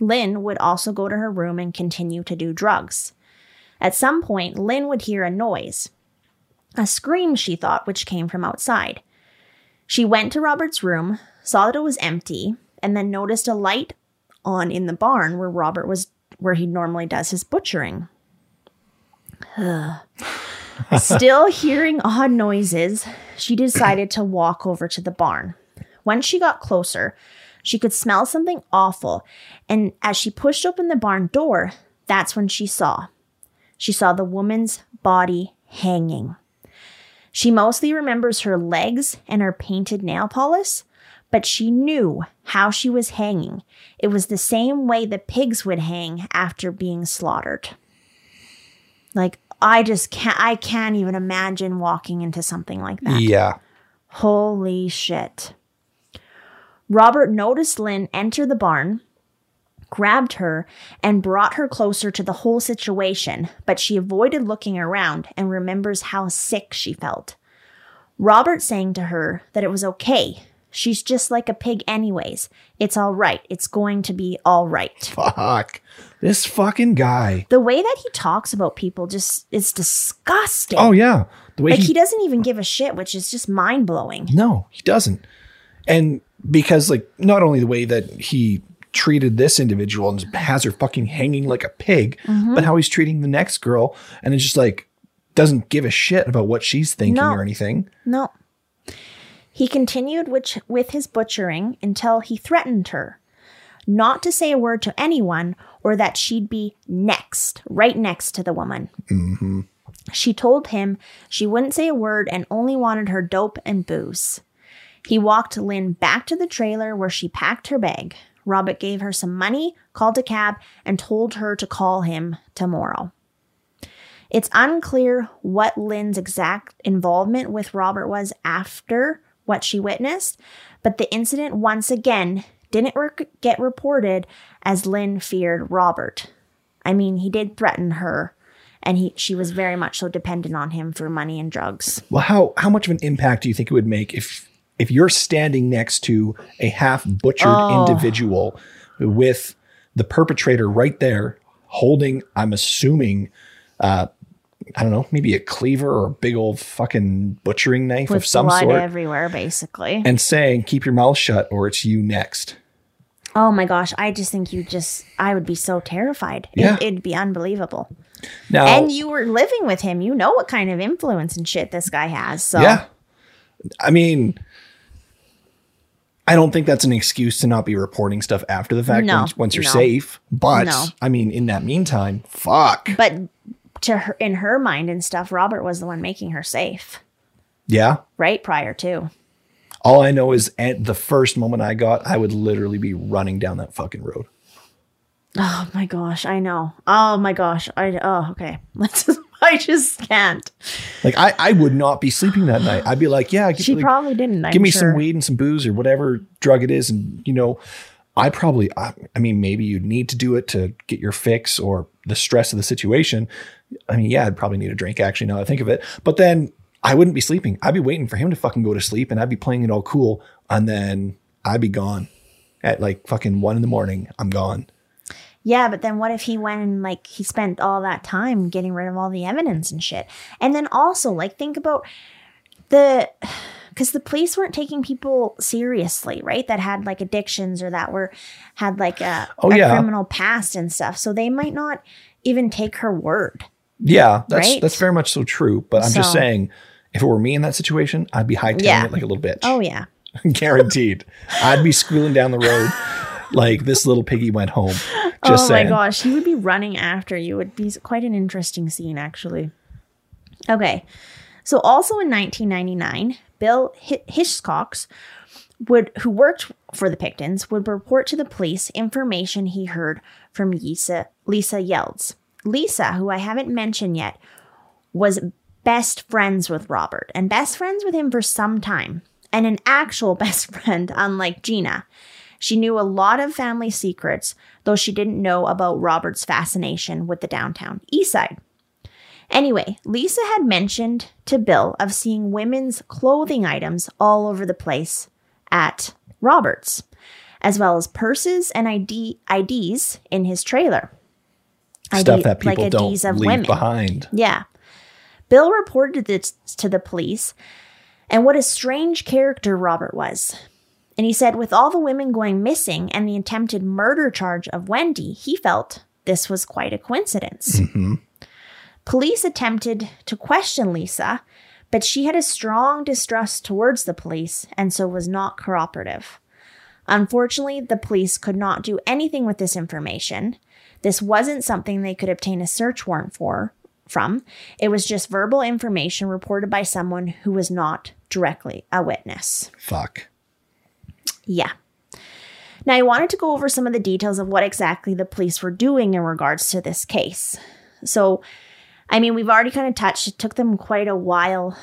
[SPEAKER 2] Lynn would also go to her room and continue to do drugs. At some point, Lynn would hear a noise, a scream, she thought, which came from outside. She went to Robert's room, saw that it was empty, and then noticed a light on in the barn where Robert was where he normally does his butchering. Still hearing odd noises, she decided to walk over to the barn. When she got closer, she could smell something awful, and as she pushed open the barn door, that's when she saw. She saw the woman's body hanging. She mostly remembers her legs and her painted nail polish, but she knew how she was hanging. It was the same way the pigs would hang after being slaughtered. Like I just can't I can't even imagine walking into something like that.
[SPEAKER 1] Yeah.
[SPEAKER 2] Holy shit. Robert noticed Lynn enter the barn, grabbed her, and brought her closer to the whole situation, but she avoided looking around and remembers how sick she felt. Robert saying to her that it was okay. She's just like a pig, anyways. It's all right. It's going to be all right.
[SPEAKER 1] Fuck. This fucking guy.
[SPEAKER 2] The way that he talks about people just is disgusting.
[SPEAKER 1] Oh yeah. The way
[SPEAKER 2] like
[SPEAKER 1] he,
[SPEAKER 2] he doesn't even give a shit, which is just mind blowing.
[SPEAKER 1] No, he doesn't. And because like not only the way that he treated this individual and has her fucking hanging like a pig,
[SPEAKER 2] Mm-hmm.
[SPEAKER 1] but how he's treating the next girl and it's just like doesn't give a shit about what she's thinking
[SPEAKER 2] No.
[SPEAKER 1] or anything.
[SPEAKER 2] No. He continued which, with his butchering until he threatened her not to say a word to anyone or that she'd be next, right next to the woman. She told him she wouldn't say a word and only wanted her dope and booze. He walked Lynn back to the trailer where she packed her bag. Robert gave her some money, called a cab, and told her to call him tomorrow. It's unclear what Lynn's exact involvement with Robert was after what she witnessed, but the incident once again didn't get reported as Lynn feared Robert. I mean, he did threaten her, and he she was very much so dependent on him for money and drugs.
[SPEAKER 1] Well, how how much of an impact do you think it would make if if you're standing next to a half butchered
[SPEAKER 2] Oh.
[SPEAKER 1] individual with the perpetrator right there holding, I'm assuming, uh, I don't know, maybe a cleaver or a big old fucking butchering knife
[SPEAKER 2] With
[SPEAKER 1] of some
[SPEAKER 2] blood
[SPEAKER 1] sort,
[SPEAKER 2] everywhere, basically.
[SPEAKER 1] and saying, "Keep your mouth shut, or it's you next."
[SPEAKER 2] oh my gosh, I just think you just, I would be so terrified. It-
[SPEAKER 1] Yeah.
[SPEAKER 2] it'd be unbelievable.
[SPEAKER 1] Now,
[SPEAKER 2] And you were living with him. You know what kind of influence and shit this guy has. So
[SPEAKER 1] yeah, I mean. I don't think that's an excuse to not be reporting stuff after the fact
[SPEAKER 2] No,
[SPEAKER 1] once, once you're
[SPEAKER 2] no.
[SPEAKER 1] safe. But
[SPEAKER 2] No.
[SPEAKER 1] I mean, in that meantime, fuck.
[SPEAKER 2] But to her, in her mind and stuff, Robert was the one making her safe,
[SPEAKER 1] Yeah.
[SPEAKER 2] right? Prior to.
[SPEAKER 1] All I know is at the first moment I got, I would literally be running down that fucking road.
[SPEAKER 2] Oh my gosh, I know. Oh my gosh, I. Oh, okay. Let's. Just, I just can't.
[SPEAKER 1] Like I, I would not be sleeping that night. I'd be like, yeah,
[SPEAKER 2] She
[SPEAKER 1] like,
[SPEAKER 2] probably didn't. I'm
[SPEAKER 1] give me
[SPEAKER 2] sure.
[SPEAKER 1] some weed and some booze or whatever drug it is, and you know, I probably, I, I mean, maybe you'd need to do it to get your fix or the stress of the situation. I mean, yeah, I'd probably need a drink actually. Now that I think of it, but then I wouldn't be sleeping. I'd be waiting for him to fucking go to sleep, and I'd be playing it all cool, and then I'd be gone at like fucking one in the morning. I'm gone.
[SPEAKER 2] Yeah, but then what if he went and like he spent all that time getting rid of all the evidence and shit? And then also like think about the because the police weren't taking people seriously, right? That had like addictions or that were had like a,
[SPEAKER 1] Oh,
[SPEAKER 2] a
[SPEAKER 1] yeah.
[SPEAKER 2] criminal past and stuff. So they might not even take her word.
[SPEAKER 1] Yeah, that's
[SPEAKER 2] Right?
[SPEAKER 1] that's very much so true. But I'm just saying, if it were me in that situation, I'd be hightailing
[SPEAKER 2] Yeah.
[SPEAKER 1] it like a little bitch.
[SPEAKER 2] Oh yeah.
[SPEAKER 1] guaranteed. I'd be squealing down the road like this little piggy went home. Just
[SPEAKER 2] oh
[SPEAKER 1] saying.
[SPEAKER 2] my gosh, he would be running after you. It would be quite an interesting scene, actually. Okay, so also in 1999, Bill Hi- Hiscox would, who worked for the Picktons, would report to the police information he heard from Lisa Lisa Yelds. Lisa, who I haven't mentioned yet, was best friends with Robert and best friends with him for some time, and an actual best friend, unlike Gina. She knew a lot of family secrets, though she didn't know about Robert's fascination with the downtown east side. Anyway, Lisa had mentioned to Bill of seeing women's clothing items all over the place at Robert's, as well as purses and ID, IDs in his trailer.
[SPEAKER 1] Stuff
[SPEAKER 2] ID
[SPEAKER 1] that people
[SPEAKER 2] like
[SPEAKER 1] don't
[SPEAKER 2] of
[SPEAKER 1] leave
[SPEAKER 2] women.
[SPEAKER 1] behind.
[SPEAKER 2] Yeah. Bill reported this to the police, and what a strange character Robert was. And he said, with all the women going missing and the attempted murder charge of Wendy, he felt this was quite a coincidence. Mm-hmm. Police attempted to question Lisa, but she had a strong distrust towards the police and so was not cooperative. Unfortunately, the police could not do anything with this information. This wasn't something they could obtain a search warrant for from. It was just verbal information reported by someone who was not directly a witness.
[SPEAKER 1] Fuck.
[SPEAKER 2] Yeah. Now, I wanted to go over some of the details of what exactly the police were doing in regards to this case. So, I mean, we've already kind of touched, it took them quite a while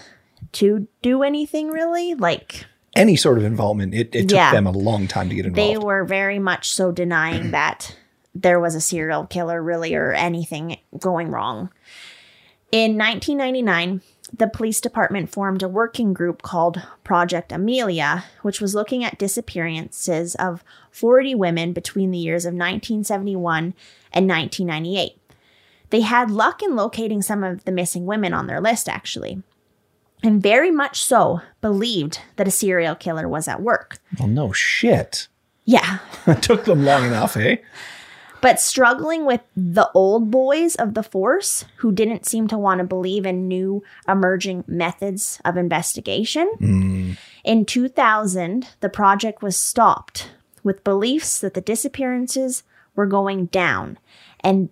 [SPEAKER 2] to do anything really. Like,
[SPEAKER 1] Any sort of involvement, it, it took
[SPEAKER 2] Yeah.
[SPEAKER 1] them a long time to get involved.
[SPEAKER 2] they were very much so denying that there was a serial killer really or anything going wrong. In 1999, the police department formed a working group called Project Amelia, which was looking at disappearances of 40 women between the years of 1971 and 1998. They had luck in locating some of the missing women on their list, actually, and very much so believed that a serial killer was at work.
[SPEAKER 1] well, no shit.
[SPEAKER 2] Yeah,
[SPEAKER 1] It took them long enough, eh?
[SPEAKER 2] But struggling with the old boys of the force who didn't seem to want to believe in new emerging methods of investigation. Mm. In 2000, the project was stopped with beliefs that the disappearances were going down and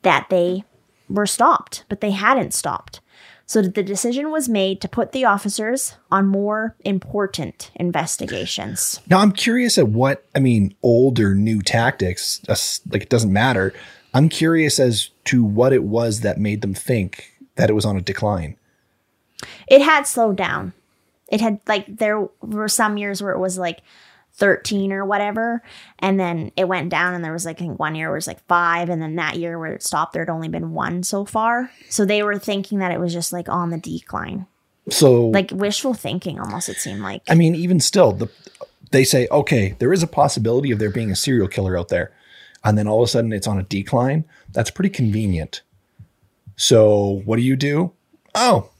[SPEAKER 2] that they were stopped, but they hadn't stopped. So that the decision was made to put the officers on more important investigations.
[SPEAKER 1] Now I'm curious at what I mean, old or new tactics. uh, Like it doesn't matter. I'm curious as to what it was that made them think that it was on a decline.
[SPEAKER 2] it had slowed down. It had like there were some years where it was like 13 or whatever, and then it went down, and there was like I think one year where it was like five, and then that year where it stopped, there had only been one so far. So they were thinking that it was just like on the decline,
[SPEAKER 1] So,
[SPEAKER 2] like wishful thinking almost. It seemed like
[SPEAKER 1] I mean, even still, the they say, okay, there is a possibility of there being a serial killer out there, and then all of a sudden it's on a decline. That's pretty convenient. So, what do you do? Oh,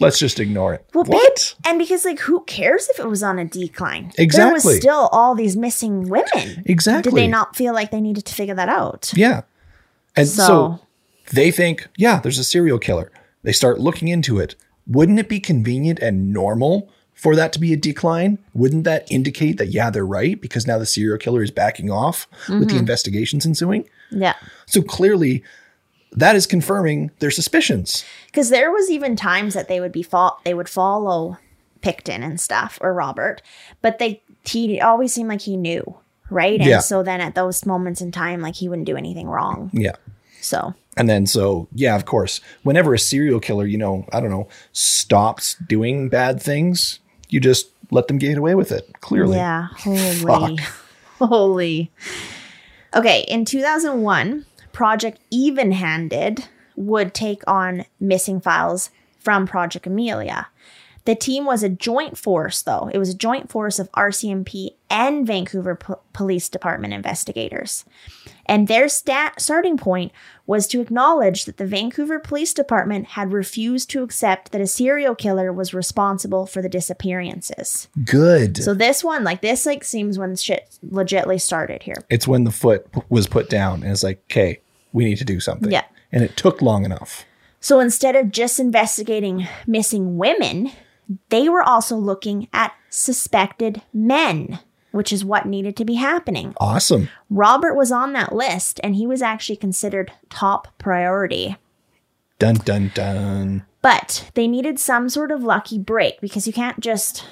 [SPEAKER 1] let's just ignore it.
[SPEAKER 2] well,
[SPEAKER 1] what?
[SPEAKER 2] be- and because like who cares if it was on a decline?
[SPEAKER 1] Exactly.
[SPEAKER 2] There was still all these missing women.
[SPEAKER 1] Exactly.
[SPEAKER 2] Did they not feel like they needed to figure that out?
[SPEAKER 1] Yeah. And so,
[SPEAKER 2] So-
[SPEAKER 1] they think, yeah, there's a serial killer. They start looking into it. Wouldn't it be convenient and normal for that to be a decline? Wouldn't that indicate that, yeah, they're right? Because now the serial killer is backing off with the mm-hmm. investigations ensuing.
[SPEAKER 2] Yeah.
[SPEAKER 1] So clearly, that is confirming their suspicions.
[SPEAKER 2] because there was even times that they would be fo- they would follow Pickton and stuff or Robert, but they he always seemed like he knew, right? And
[SPEAKER 1] Yeah.
[SPEAKER 2] so then at those moments in time, like he wouldn't do anything wrong.
[SPEAKER 1] Yeah.
[SPEAKER 2] So
[SPEAKER 1] And then, so yeah, of course, whenever a serial killer, you know, I don't know, stops doing bad things, you just let them get away with it. Clearly.
[SPEAKER 2] yeah, holy, holy. Okay, in 2001, Project Even Handed would take on missing files from Project Amelia. The team was a joint force, though. It was a joint force of RCMP and Vancouver P- Police Department investigators. And their stat- starting point was to acknowledge that the Vancouver Police Department had refused to accept that a serial killer was responsible for the disappearances.
[SPEAKER 1] Good.
[SPEAKER 2] So this one, like this, like seems when shit legitly started here.
[SPEAKER 1] it's when the foot p- was put down and it's like, okay, we need to do something.
[SPEAKER 2] Yeah.
[SPEAKER 1] And it took long enough.
[SPEAKER 2] So instead of just investigating missing women, they were also looking at suspected men, which is what needed to be happening.
[SPEAKER 1] Awesome.
[SPEAKER 2] Robert was on that list and he was actually considered top priority.
[SPEAKER 1] Dun dun dun.
[SPEAKER 2] But they needed some sort of lucky break because you can't just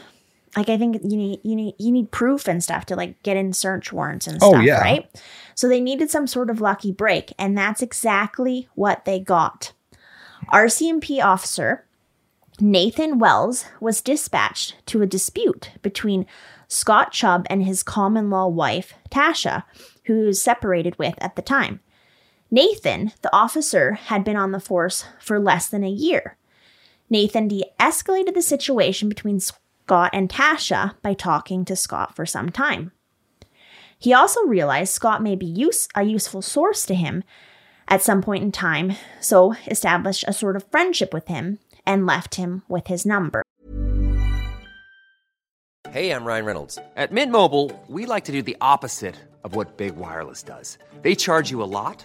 [SPEAKER 2] like I think you need you need you need proof and stuff to like get in search warrants and
[SPEAKER 1] Oh,
[SPEAKER 2] stuff,
[SPEAKER 1] yeah.
[SPEAKER 2] right? So they needed some sort of lucky break, and that's exactly what they got. RCMP officer Nathan Wells was dispatched to a dispute between Scott Chubb and his common law wife, Tasha, who he was separated with at the time. Nathan, the officer, had been on the force for less than a year. Nathan de escalated the situation between Scott and Tasha by talking to Scott for some time. He also realized Scott may be use, a useful source to him at some point in time, so established a sort of friendship with him and left him with his number.
[SPEAKER 3] Hey, I'm Ryan Reynolds. At Mint Mobile, we like to do the opposite of what Big Wireless does. They charge you a lot,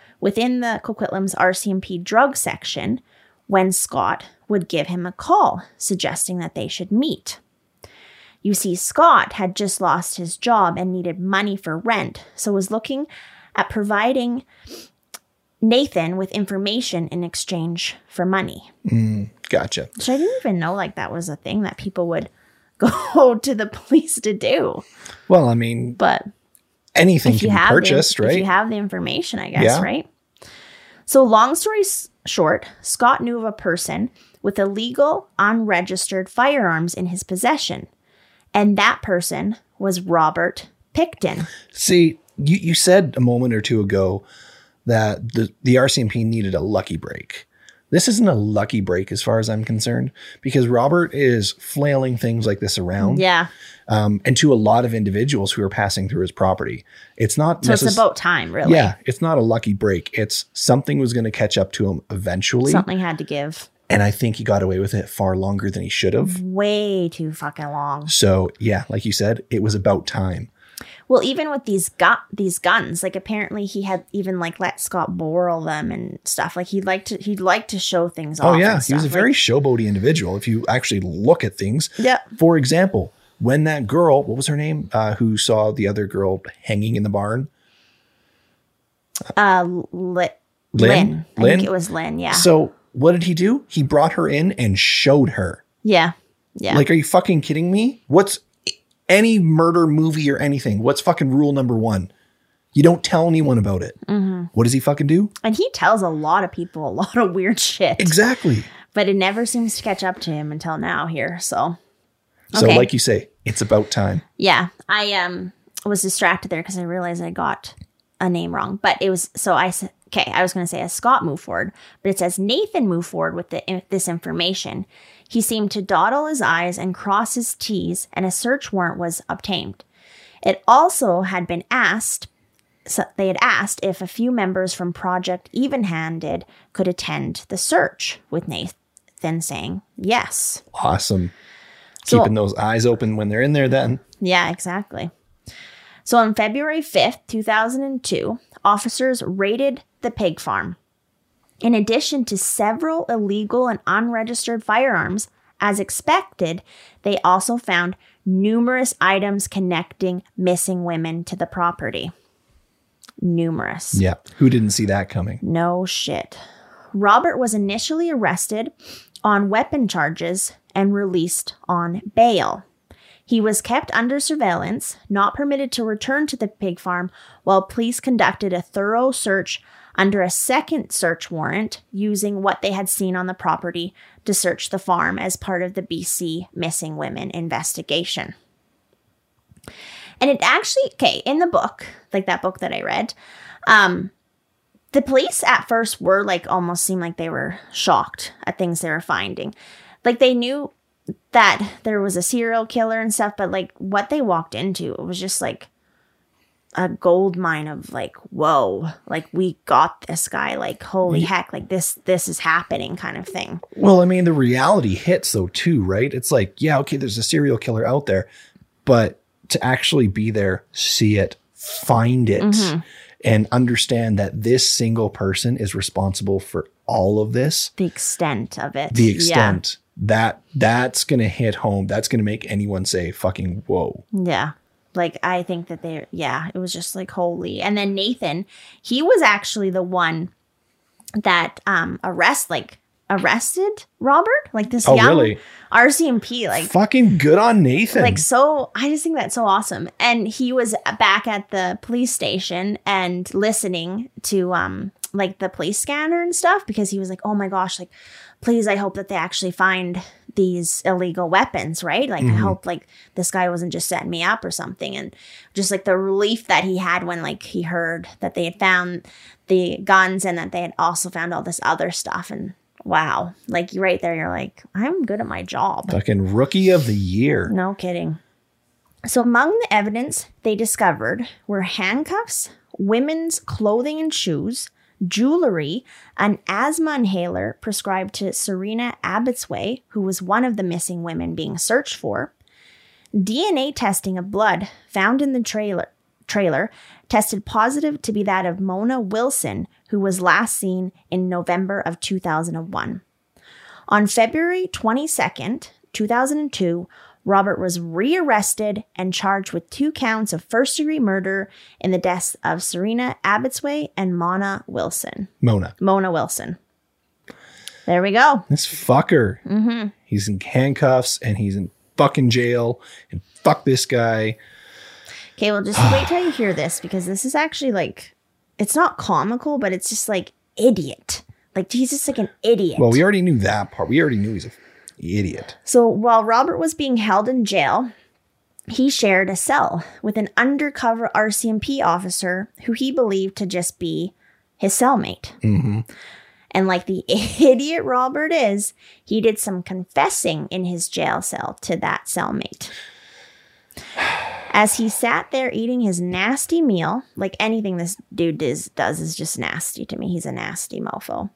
[SPEAKER 2] within the Coquitlam's RCMP drug section when Scott would give him a call suggesting that they should meet. You see, Scott had just lost his job and needed money for rent, so was looking at providing Nathan with information in exchange for money.
[SPEAKER 1] Mm, Gotcha.
[SPEAKER 2] Which I didn't even know like that was a thing that people would go to the police to do.
[SPEAKER 1] Well, I mean,
[SPEAKER 2] But
[SPEAKER 1] anything can
[SPEAKER 2] you
[SPEAKER 1] be purchased,
[SPEAKER 2] the,
[SPEAKER 1] right?
[SPEAKER 2] If you have the information, I guess,
[SPEAKER 1] Yeah.
[SPEAKER 2] right? So, long story short, Scott knew of a person with illegal, unregistered firearms in his possession, and that person was Robert Pickton.
[SPEAKER 1] See, you, you said a moment or two ago that the, the RCMP needed a lucky break. This isn't a lucky break as far as I'm concerned because Robert is flailing things like this around
[SPEAKER 2] Yeah,
[SPEAKER 1] um, and to a lot of individuals who are passing through his property. It's not
[SPEAKER 2] so it's about time, really.
[SPEAKER 1] Yeah, it's not a lucky break. It's something was going to catch up to him eventually.
[SPEAKER 2] something had to give.
[SPEAKER 1] And I think he got away with it far longer than he should have.
[SPEAKER 2] Way too fucking long.
[SPEAKER 1] So, yeah, like you said, it was about time.
[SPEAKER 2] Well, even with these gu- these guns, like apparently he had even like let Scott borrow them and stuff. Like he'd like to he'd like to show things off.
[SPEAKER 1] Oh yeah, he was a very
[SPEAKER 2] Like,
[SPEAKER 1] showboaty individual. If you actually look at things,
[SPEAKER 2] Yeah.
[SPEAKER 1] For example, when that girl, what was her name, uh, who saw the other girl hanging in the barn,
[SPEAKER 2] uh, Lynn.
[SPEAKER 1] Lynn?
[SPEAKER 2] I
[SPEAKER 1] Lynn?
[SPEAKER 2] think it was Lynn. Yeah.
[SPEAKER 1] So what did he do? He brought her in and showed her.
[SPEAKER 2] yeah. Yeah.
[SPEAKER 1] Like, are you fucking kidding me? What's any murder movie or anything? What's fucking rule number one? You don't tell anyone about it.
[SPEAKER 2] Mm-hmm.
[SPEAKER 1] What does he fucking do?
[SPEAKER 2] and he tells a lot of people a lot of weird shit.
[SPEAKER 1] Exactly.
[SPEAKER 2] But it never seems to catch up to him until now here. So
[SPEAKER 1] So,
[SPEAKER 2] Okay.
[SPEAKER 1] like you say, it's about time.
[SPEAKER 2] yeah, I um was distracted there because I realized I got a name wrong. But it was so I said okay. I was going to say as Scott moved forward, but it says Nathan moved forward with the, this information. He seemed to dawdle his eyes and cross his T's, and a search warrant was obtained. It also had been asked. So they had asked if a few members from Project Even Handed could attend the search, with Nathan saying yes.
[SPEAKER 1] Awesome.
[SPEAKER 2] So-
[SPEAKER 1] Keeping those eyes open when they're in there. Then
[SPEAKER 2] Yeah, exactly. So on February 5th, 2002, officers raided the pig farm. In addition to several illegal and unregistered firearms, as expected, they also found numerous items connecting missing women to the property. Numerous.
[SPEAKER 1] yeah, who didn't see that coming?
[SPEAKER 2] No shit. Robert was initially arrested on weapon charges and released on bail. He was kept under surveillance, not permitted to return to the pig farm, while police conducted a thorough search under a second search warrant using what they had seen on the property to search the farm as part of the BC Missing Women investigation. And it actually, okay, in the book, like that book that I read, um, the police at first were like almost seemed like they were shocked at things they were finding. Like they knew that there was a serial killer and stuff, but like what they walked into, it was just like a gold mine of like, whoa, like we got this guy, like holy heck, like this this is happening kind of thing.
[SPEAKER 1] Well, I mean, the reality hits though too, right? It's like, yeah, okay, there's a serial killer out there, but to actually be there, see it, find it,
[SPEAKER 2] Mm-hmm.
[SPEAKER 1] and understand that this single person is responsible for all of this,
[SPEAKER 2] The extent of it.
[SPEAKER 1] the
[SPEAKER 2] Yeah.
[SPEAKER 1] extent that that's gonna hit home. That's gonna make anyone say, "Fucking whoa."
[SPEAKER 2] Yeah. Like I think that they yeah, it was just like holy. And then Nathan, he was actually the one that um arrest like arrested Robert, like this
[SPEAKER 1] Oh,
[SPEAKER 2] young
[SPEAKER 1] really?
[SPEAKER 2] RCMP like
[SPEAKER 1] Fucking good on Nathan.
[SPEAKER 2] like so I just think that's so awesome. And he was back at the police station and listening to um like the police scanner and stuff because he was like, oh my gosh, like, please, I hope that they actually find these illegal weapons, right? Like, I mm-hmm. hope like this guy wasn't just setting me up or something. And just like the relief that he had when like he heard that they had found the guns and that they had also found all this other stuff. And wow, like you right there, you're like, I'm good at my job.
[SPEAKER 1] Fucking rookie of the year.
[SPEAKER 2] No kidding. So, among the evidence they discovered were handcuffs, women's clothing and shoes, jewelry, an asthma inhaler prescribed to Sereena Abotsway, who was one of the missing women being searched for. DNA testing of blood found in the trailer trailer tested positive to be that of Mona Wilson, who was last seen in November of 2001. On February 22nd, 2002, Robert was rearrested and charged with two counts of first degree murder in the deaths of Sereena Abotsway and Mona Wilson.
[SPEAKER 1] Mona.
[SPEAKER 2] Mona Wilson. There we go.
[SPEAKER 1] This fucker. Mm-hmm. He's in handcuffs and he's in fucking jail. And fuck this guy.
[SPEAKER 2] Okay, well, just wait till you hear this because this is actually like, it's not comical, but it's just like idiot. Like, he's just like an idiot.
[SPEAKER 1] Well, we already knew that part. We already knew he's a idiot.
[SPEAKER 2] So while Robert was being held in jail, he shared a cell with an undercover RCMP officer who he believed to just be his cellmate. Mm-hmm. And like the idiot Robert is, he did some confessing in his jail cell to that cellmate. As he sat there eating his nasty meal, like anything this dude does, does is just nasty to me. He's a nasty mofo.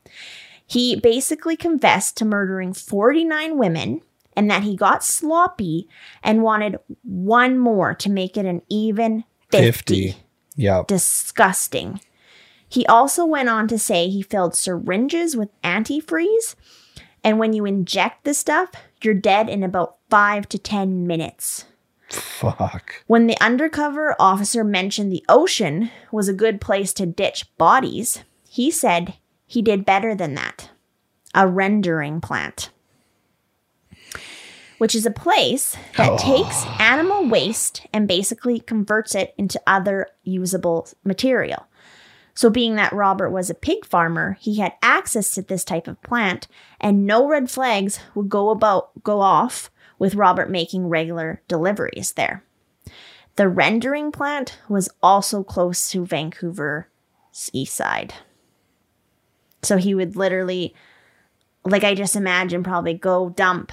[SPEAKER 2] He basically confessed to murdering 49 women and that he got sloppy and wanted one more to make it an even 50.
[SPEAKER 1] Yeah.
[SPEAKER 2] Disgusting. He also went on to say he filled syringes with antifreeze, and when you inject the stuff, you're dead in about five to 10 minutes.
[SPEAKER 1] Fuck.
[SPEAKER 2] When the undercover officer mentioned the ocean was a good place to ditch bodies, he said he did better than that a rendering plant, which is a place that oh. takes animal waste and basically converts it into other usable material. So, being that Robert was a pig farmer, he had access to this type of plant, and no red flags would go about go off with Robert making regular deliveries there. The rendering plant was also close to Vancouver's east side. So he would literally, like I just imagine, probably go dump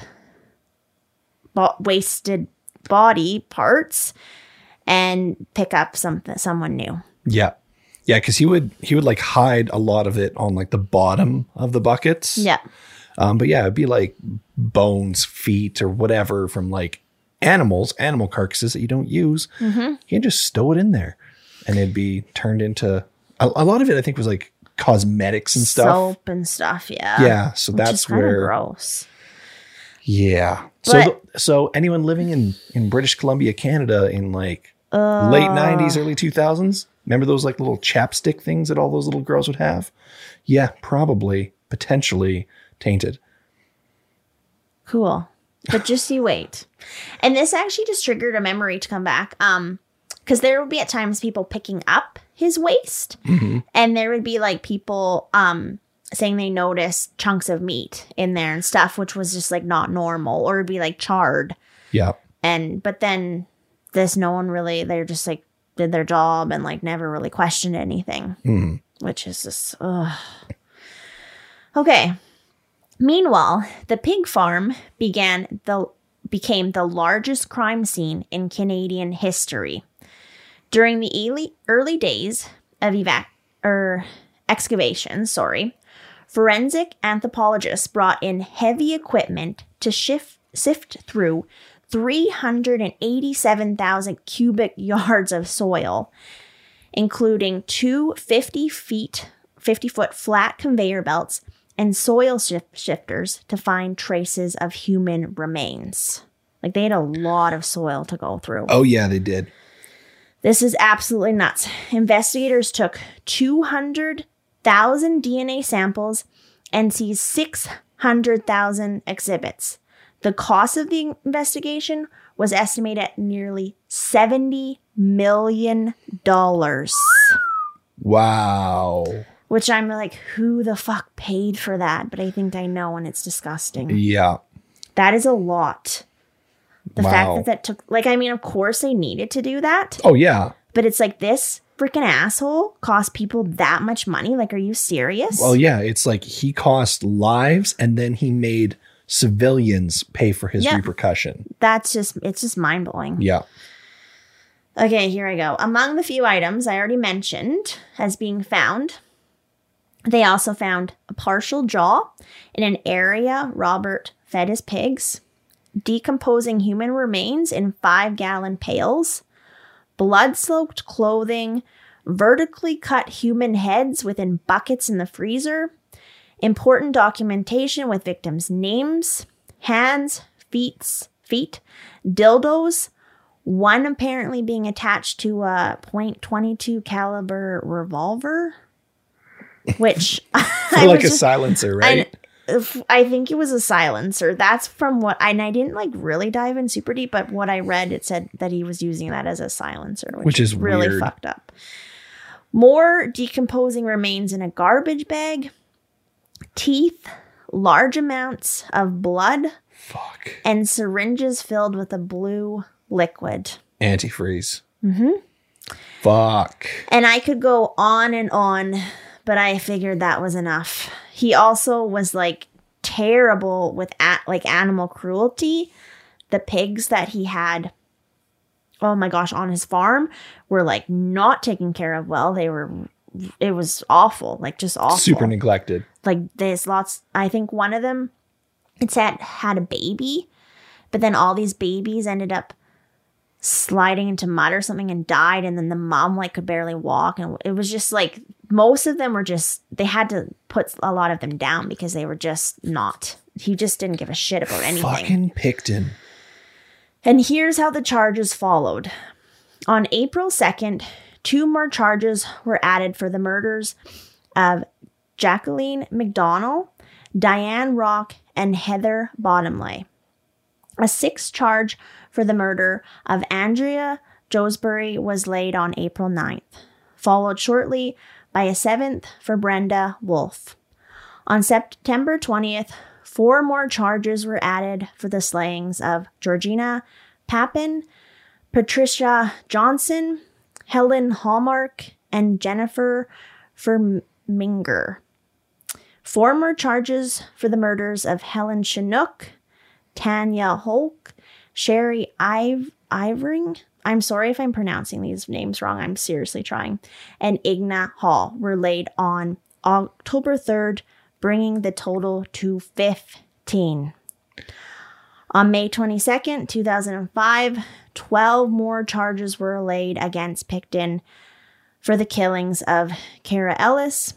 [SPEAKER 2] bo- wasted body parts and pick up something someone new.
[SPEAKER 1] Yeah. Yeah, because he would he would like hide a lot of it on like the bottom of the buckets.
[SPEAKER 2] Yeah.
[SPEAKER 1] Um, but yeah, it'd be like bones, feet, or whatever from like animals, animal carcasses that you don't use.
[SPEAKER 2] Mm-hmm.
[SPEAKER 1] You can just stow it in there, and it'd be turned into a, a lot of it. I think was like cosmetics and stuff.
[SPEAKER 2] Soap and stuff, yeah.
[SPEAKER 1] Yeah, so
[SPEAKER 2] Which
[SPEAKER 1] that's where-
[SPEAKER 2] gross.
[SPEAKER 1] Yeah.
[SPEAKER 2] But-
[SPEAKER 1] so the, so anyone living in in British Columbia, Canada, in like
[SPEAKER 2] Uh.
[SPEAKER 1] late '90s, early 2000s, remember those like little chapstick things that all those little girls would have? Yeah, probably, potentially tainted.
[SPEAKER 2] Cool. But just you wait. And this actually just triggered a memory to come back. Um, because there would be at times people picking up his waste, and there would be like people um saying they noticed chunks of meat in there and stuff, which was just like not normal, or it'd be like charred.
[SPEAKER 1] Yeah.
[SPEAKER 2] And but then this no one really they're just like did their job and like never really questioned anything. Which is just ugh. Okay. Meanwhile, the pig farm began the became the largest crime scene in Canadian history. During the early, days of evac er, excavations, sorry, forensic anthropologists brought in heavy equipment to shift, sift through 387,000 cubic yards of soil, including two 50 feet 50 foot flat conveyor belts and soil shif- shifters to find traces of human remains. Like they had a lot of soil to go through.
[SPEAKER 1] Oh yeah, they did.
[SPEAKER 2] This is absolutely nuts. Investigators took 200,000 DNA samples and seized 600,000 exhibits. The cost of the investigation was estimated at nearly $70 million.
[SPEAKER 1] Wow.
[SPEAKER 2] which I'm like, who the fuck paid for that? But I think I know, and it's disgusting.
[SPEAKER 1] Yeah.
[SPEAKER 2] That is a lot. The
[SPEAKER 1] Wow.
[SPEAKER 2] fact that that took, like, I mean, of course they needed to do that,
[SPEAKER 1] Oh yeah.
[SPEAKER 2] but it's like this freaking asshole cost people that much money. Like, are you serious?
[SPEAKER 1] Well, yeah. It's like he cost lives, and then he made civilians pay for his
[SPEAKER 2] Yeah.
[SPEAKER 1] repercussion.
[SPEAKER 2] That's just, it's just mind blowing.
[SPEAKER 1] Yeah.
[SPEAKER 2] Okay, here I go. Among the few items I already mentioned as being found, they also found a partial jaw in an area Robert fed his pigs, decomposing human remains in five gallon pails, blood soaked clothing, vertically cut human heads within buckets in the freezer, important documentation with victims' names, hands, feet, feet, dildos, one apparently being attached to a .22 caliber revolver, which
[SPEAKER 1] like a
[SPEAKER 2] just-
[SPEAKER 1] silencer, right?
[SPEAKER 2] I think it was a silencer. That's from what and I didn't like really dive in super deep, but what I read it said that he was using that as a silencer, which,
[SPEAKER 1] Which is
[SPEAKER 2] really
[SPEAKER 1] weird.
[SPEAKER 2] fucked up. More decomposing remains in a garbage bag, teeth, large amounts of blood,
[SPEAKER 1] Fuck.
[SPEAKER 2] and syringes filled with a blue liquid.
[SPEAKER 1] Antifreeze. Mm-hmm. Fuck.
[SPEAKER 2] And I could go on and on, but I figured that was enough. He also was like terrible with at like animal cruelty. The pigs that he had, oh my gosh, on his farm were like not taken care of well. They were, it was awful, like just awful.
[SPEAKER 1] Super neglected.
[SPEAKER 2] like there's lots. I think one of them, it said had a baby, but then all these babies ended up sliding into mud or something and died and then the mom like could barely walk and it was just like most of them were just they had to put a lot of them down because they were just not he just didn't give a shit about anything
[SPEAKER 1] Fucking Pickton.
[SPEAKER 2] and here's how the charges followed. On April 2nd, two more charges were added for the murders of Jacqueline McDonell, Diane Rock, and Heather Bottomley. A sixth charge for the murder of Andrea Joesbury was laid on April 9th, followed shortly by a seventh for Brenda Wolfe. On September 20th, four more charges were added for the slayings of Georgina Papin, Patricia Johnson, Helen Hallmark, and Jennifer Furminger. Four more charges for the murders of Helen Chinnock, Tanya Holk, Sherry Ive- Ivering. I'm sorry if I'm pronouncing these names wrong. I'm seriously trying. And Inga Hall were laid on October 3rd, bringing the total to 15. On May 22nd, 2005, 12 more charges were laid against Pickton for the killings of Kara Ellis,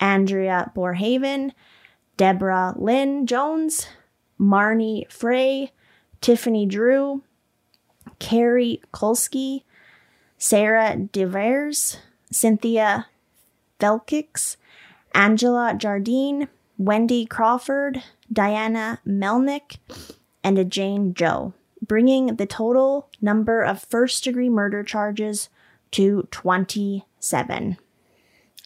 [SPEAKER 2] Andrea Borhaven, Deborah Lynn Jones, Marnie Frey, Tiffany Drew, Kerry Koski, Sarah DeVers, Cynthia Feliks, Angela Jardine, Wendy Crawford, Diana Melnick, and a Jane Doe, bringing the total number of first degree murder charges to 27.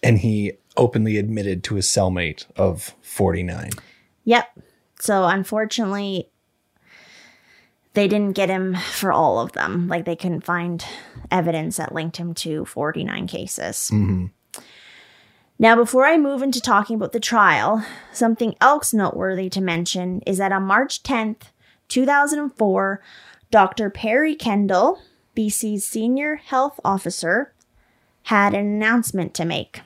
[SPEAKER 1] And he openly admitted to his cellmate of 49.
[SPEAKER 2] Yep. So unfortunately, they didn't get him for all of them. Like they couldn't find evidence that linked him to 49 cases. Mm-hmm. Now, before I move into talking about the trial, something else noteworthy to mention is that on March 10th, 2004, Dr. Perry Kendall, BC's senior health officer, had an announcement to make.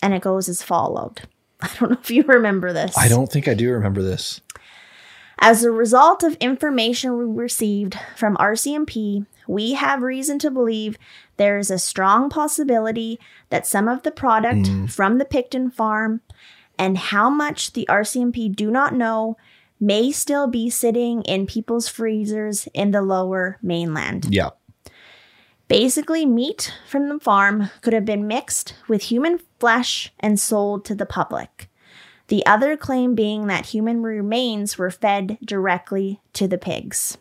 [SPEAKER 2] And it goes as followed. I don't know if you remember this.
[SPEAKER 1] I don't think I do remember this.
[SPEAKER 2] As a result of information we received from RCMP, we have reason to believe there is a strong possibility that some of the product mm-hmm. from the Pickton farm and how much the RCMP do not know may still be sitting in people's freezers in the lower mainland.
[SPEAKER 1] Yeah.
[SPEAKER 2] Basically, meat from the farm could have been mixed with human flesh and sold to the public. The other claim being that human remains were fed directly to the pigs.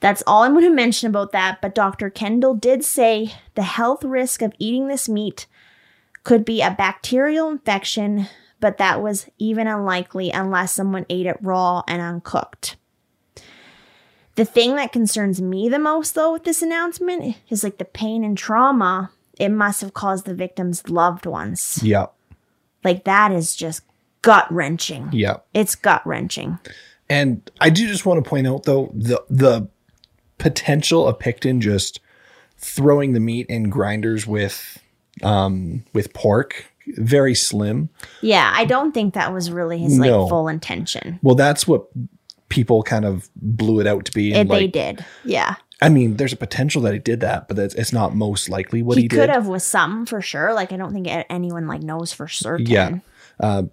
[SPEAKER 2] That's all I'm going to mention about that, but Dr. Kendall did say the health risk of eating this meat could be a bacterial infection, but that was even unlikely unless someone ate it raw and uncooked. The thing that concerns me the most, though, with this announcement is like the pain and trauma it must have caused the victim's loved ones.
[SPEAKER 1] Yeah.
[SPEAKER 2] Like, that is just gut wrenching.
[SPEAKER 1] Yeah.
[SPEAKER 2] It's gut wrenching.
[SPEAKER 1] And I do just want to point out though the the potential of Pickton just throwing the meat in grinders with um with pork very slim.
[SPEAKER 2] Yeah, I don't think that was really his like
[SPEAKER 1] No.
[SPEAKER 2] full intention.
[SPEAKER 1] Well, that's what people kind of blew it out to be.
[SPEAKER 2] It,
[SPEAKER 1] And
[SPEAKER 2] they did. Yeah.
[SPEAKER 1] I mean, there's a potential that he did that, but that's, it's not most likely what he, did.
[SPEAKER 2] he
[SPEAKER 1] did.
[SPEAKER 2] could have with some for sure. Like I don't think anyone like knows for certain.
[SPEAKER 1] Yeah. Uh,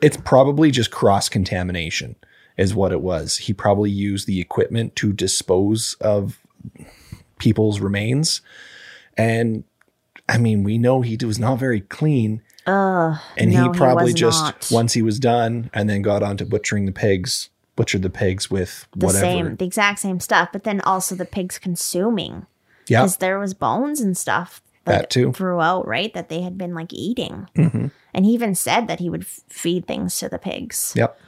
[SPEAKER 1] it's probably just cross contamination, is what it was. He probably used the equipment to dispose of people's remains. And I mean, we know he was not very clean.
[SPEAKER 2] Ugh.
[SPEAKER 1] And
[SPEAKER 2] no,
[SPEAKER 1] he probably
[SPEAKER 2] was
[SPEAKER 1] just,
[SPEAKER 2] not.
[SPEAKER 1] once he was done, and then got on to butchering the pigs, butchered the pigs with
[SPEAKER 2] the
[SPEAKER 1] whatever.
[SPEAKER 2] same, the exact same stuff. But then also the pigs consuming
[SPEAKER 1] yeah.
[SPEAKER 2] because there was bones and stuff
[SPEAKER 1] That too.
[SPEAKER 2] throughout, right? That they had been like eating.
[SPEAKER 1] Mm-hmm.
[SPEAKER 2] And he even said that he would f- feed things to the pigs.
[SPEAKER 1] Yep.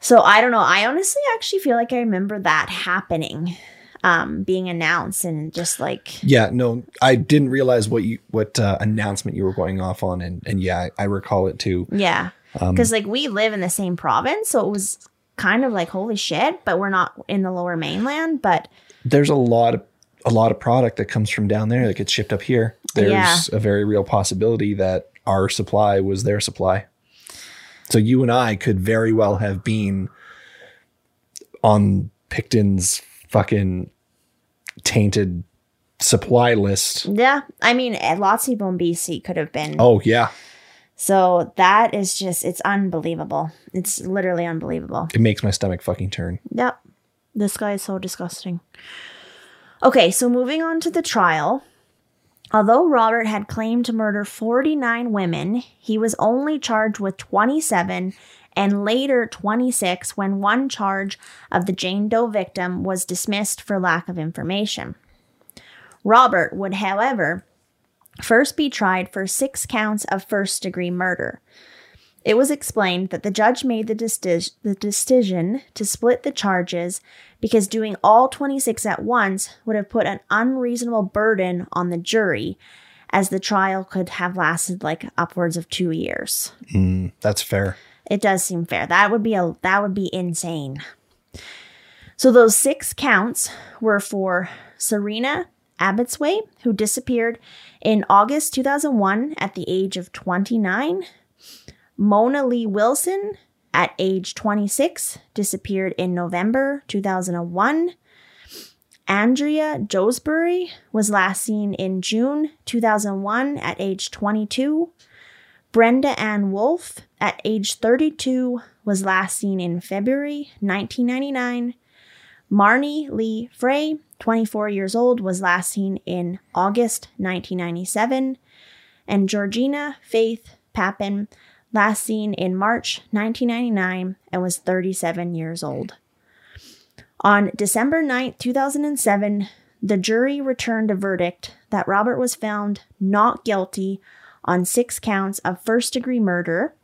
[SPEAKER 2] So I don't know. I honestly actually feel like I remember that happening, um, being announced and just like
[SPEAKER 1] Yeah, no, I didn't realize what you what uh, announcement you were going off on, and and yeah, I, I recall it too.
[SPEAKER 2] Yeah.
[SPEAKER 1] Um,
[SPEAKER 2] Because like we live in the same province, so it was kind of like holy shit, but we're not in the lower mainland. But
[SPEAKER 1] There's a lot of a lot of product that comes from down there that gets shipped up here. There's
[SPEAKER 2] Yeah.
[SPEAKER 1] a very real possibility that our supply was their supply. So you and I could very well have been on Pickton's fucking tainted supply list.
[SPEAKER 2] yeah, I mean, lots of people in BC could have been.
[SPEAKER 1] Oh yeah,
[SPEAKER 2] So that is just, it's unbelievable. It's literally unbelievable.
[SPEAKER 1] it makes my stomach fucking turn.
[SPEAKER 2] Yep. This guy is so disgusting. Okay, so moving on to the trial. Although Robert had claimed to murder 49 women, he was only charged with 27 and later 26 when one charge of the Jane Doe victim was dismissed for lack of information. Robert would, however, first be tried for six counts of first degree murder. It was explained that the judge made the, the decision to split the charges because doing all 26 at once would have put an unreasonable burden on the jury, as the trial could have lasted like upwards of two years.
[SPEAKER 1] Mm, that's fair.
[SPEAKER 2] It does seem fair. That would be a that would be insane. So those six counts were for Serena Abotsway, who disappeared in August 2001 at the age of 29. Mona Lee Wilson, at age 26, disappeared in November 2001. Andrea Joesbury was last seen in June 2001 at age 22. Brenda Ann Wolfe, at age 32, was last seen in February 1999. Marnie Lee Frey, 24 years old, was last seen in August 1997. And Georgina Faith Papin, last seen in March 1999 and was 37 years old. On December 9, 2007, the jury returned a verdict that Robert was found not guilty on six counts of first degree murder,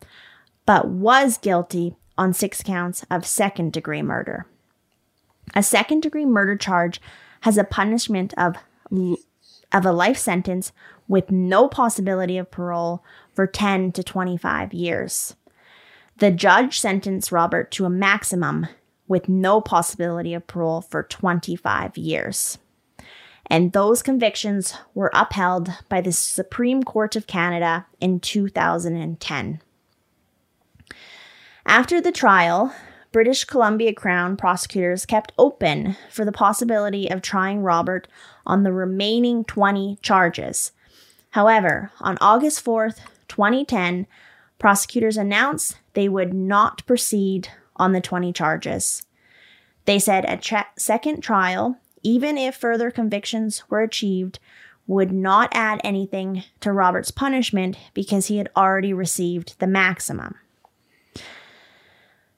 [SPEAKER 2] but was guilty on six counts of second degree murder. A second degree murder charge has a punishment of, of a life sentence with no possibility of parole for 10 to 25 years. The judge sentenced Robert to a maximum with no possibility of parole for 25 years. And those convictions were upheld by the Supreme Court of Canada in 2010. After the trial, British Columbia Crown prosecutors kept open for the possibility of trying Robert on the remaining 20 charges. However, on August 4th, 2010, prosecutors announced they would not proceed on the 20 charges. They said a tra- second trial, even if further convictions were achieved, would not add anything to Robert's punishment because he had already received the maximum.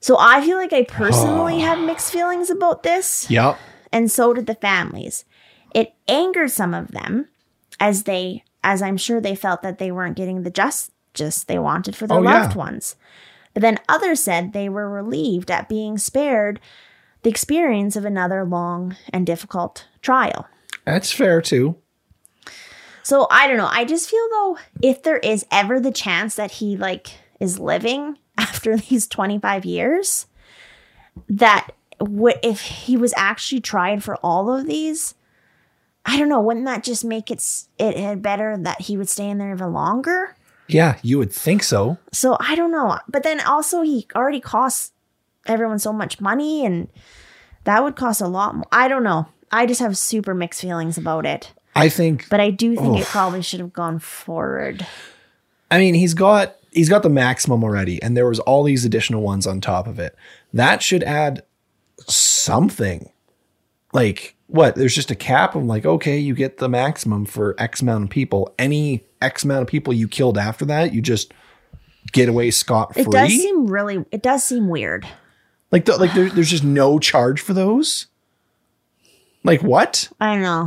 [SPEAKER 2] So I feel like I personally have mixed feelings about this
[SPEAKER 1] Yep.
[SPEAKER 2] and so did the families. It angered some of them as they as I'm sure they felt that they weren't getting the justice they wanted for their
[SPEAKER 1] Oh, yeah.
[SPEAKER 2] loved ones. But then others said they were relieved at being spared the experience of another long and difficult trial.
[SPEAKER 1] That's fair too.
[SPEAKER 2] So I don't know. I just feel though, if there is ever the chance that he like is living after these 25 years, that what if he was actually tried for all of these? I don't know. Wouldn't that just make it s- it, it better that he would stay in there even longer?
[SPEAKER 1] Yeah, you would think so.
[SPEAKER 2] So I don't know. But then also he already costs everyone so much money, and that would cost a lot more. I don't know. I just have super mixed feelings about it.
[SPEAKER 1] I think
[SPEAKER 2] But I do think it probably should have gone forward.
[SPEAKER 1] I mean, he's got he's got the maximum already, and there was all these additional ones on top of it. That should add something. Like what? There's just a cap. I'm like, okay, you get the maximum for X amount of people. Any X amount of people you killed after that, you just get away scot free.
[SPEAKER 2] It does seem really. It does seem weird.
[SPEAKER 1] Like, the, like there, there's just no charge for those. Like what?
[SPEAKER 2] I don't know.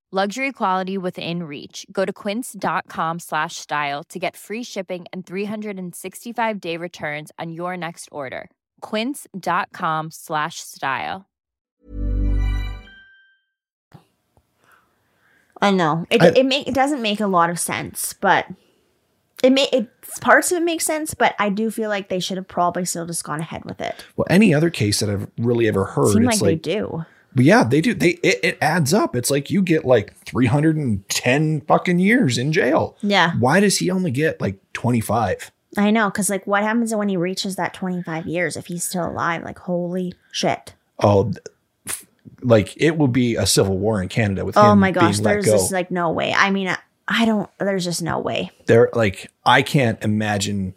[SPEAKER 4] Luxury quality within reach. Go to quince.com slash style to get free shipping and 365 day returns on your next order. Quince.com slash style.
[SPEAKER 2] I know it.
[SPEAKER 1] I-
[SPEAKER 2] it make it doesn't make a lot of sense, but it may it parts of it make sense. But I do feel like they should have probably still just gone ahead with it.
[SPEAKER 1] Well, any other case that I've really ever heard,
[SPEAKER 2] Seem like,
[SPEAKER 1] it's
[SPEAKER 2] they do.
[SPEAKER 1] But yeah, they do. They it, it adds up. It's like you get like 310 fucking years in jail.
[SPEAKER 2] Yeah,
[SPEAKER 1] Why does he only get like 25?
[SPEAKER 2] I know. Because like, what happens when he reaches that twenty five years if he's still alive? Like, holy shit!
[SPEAKER 1] Oh, like it will be a civil war in Canada with
[SPEAKER 2] Oh
[SPEAKER 1] him
[SPEAKER 2] my gosh, there's
[SPEAKER 1] go.
[SPEAKER 2] just like no way. I mean, I, I don't. There's just no way.
[SPEAKER 1] There, like I can't imagine.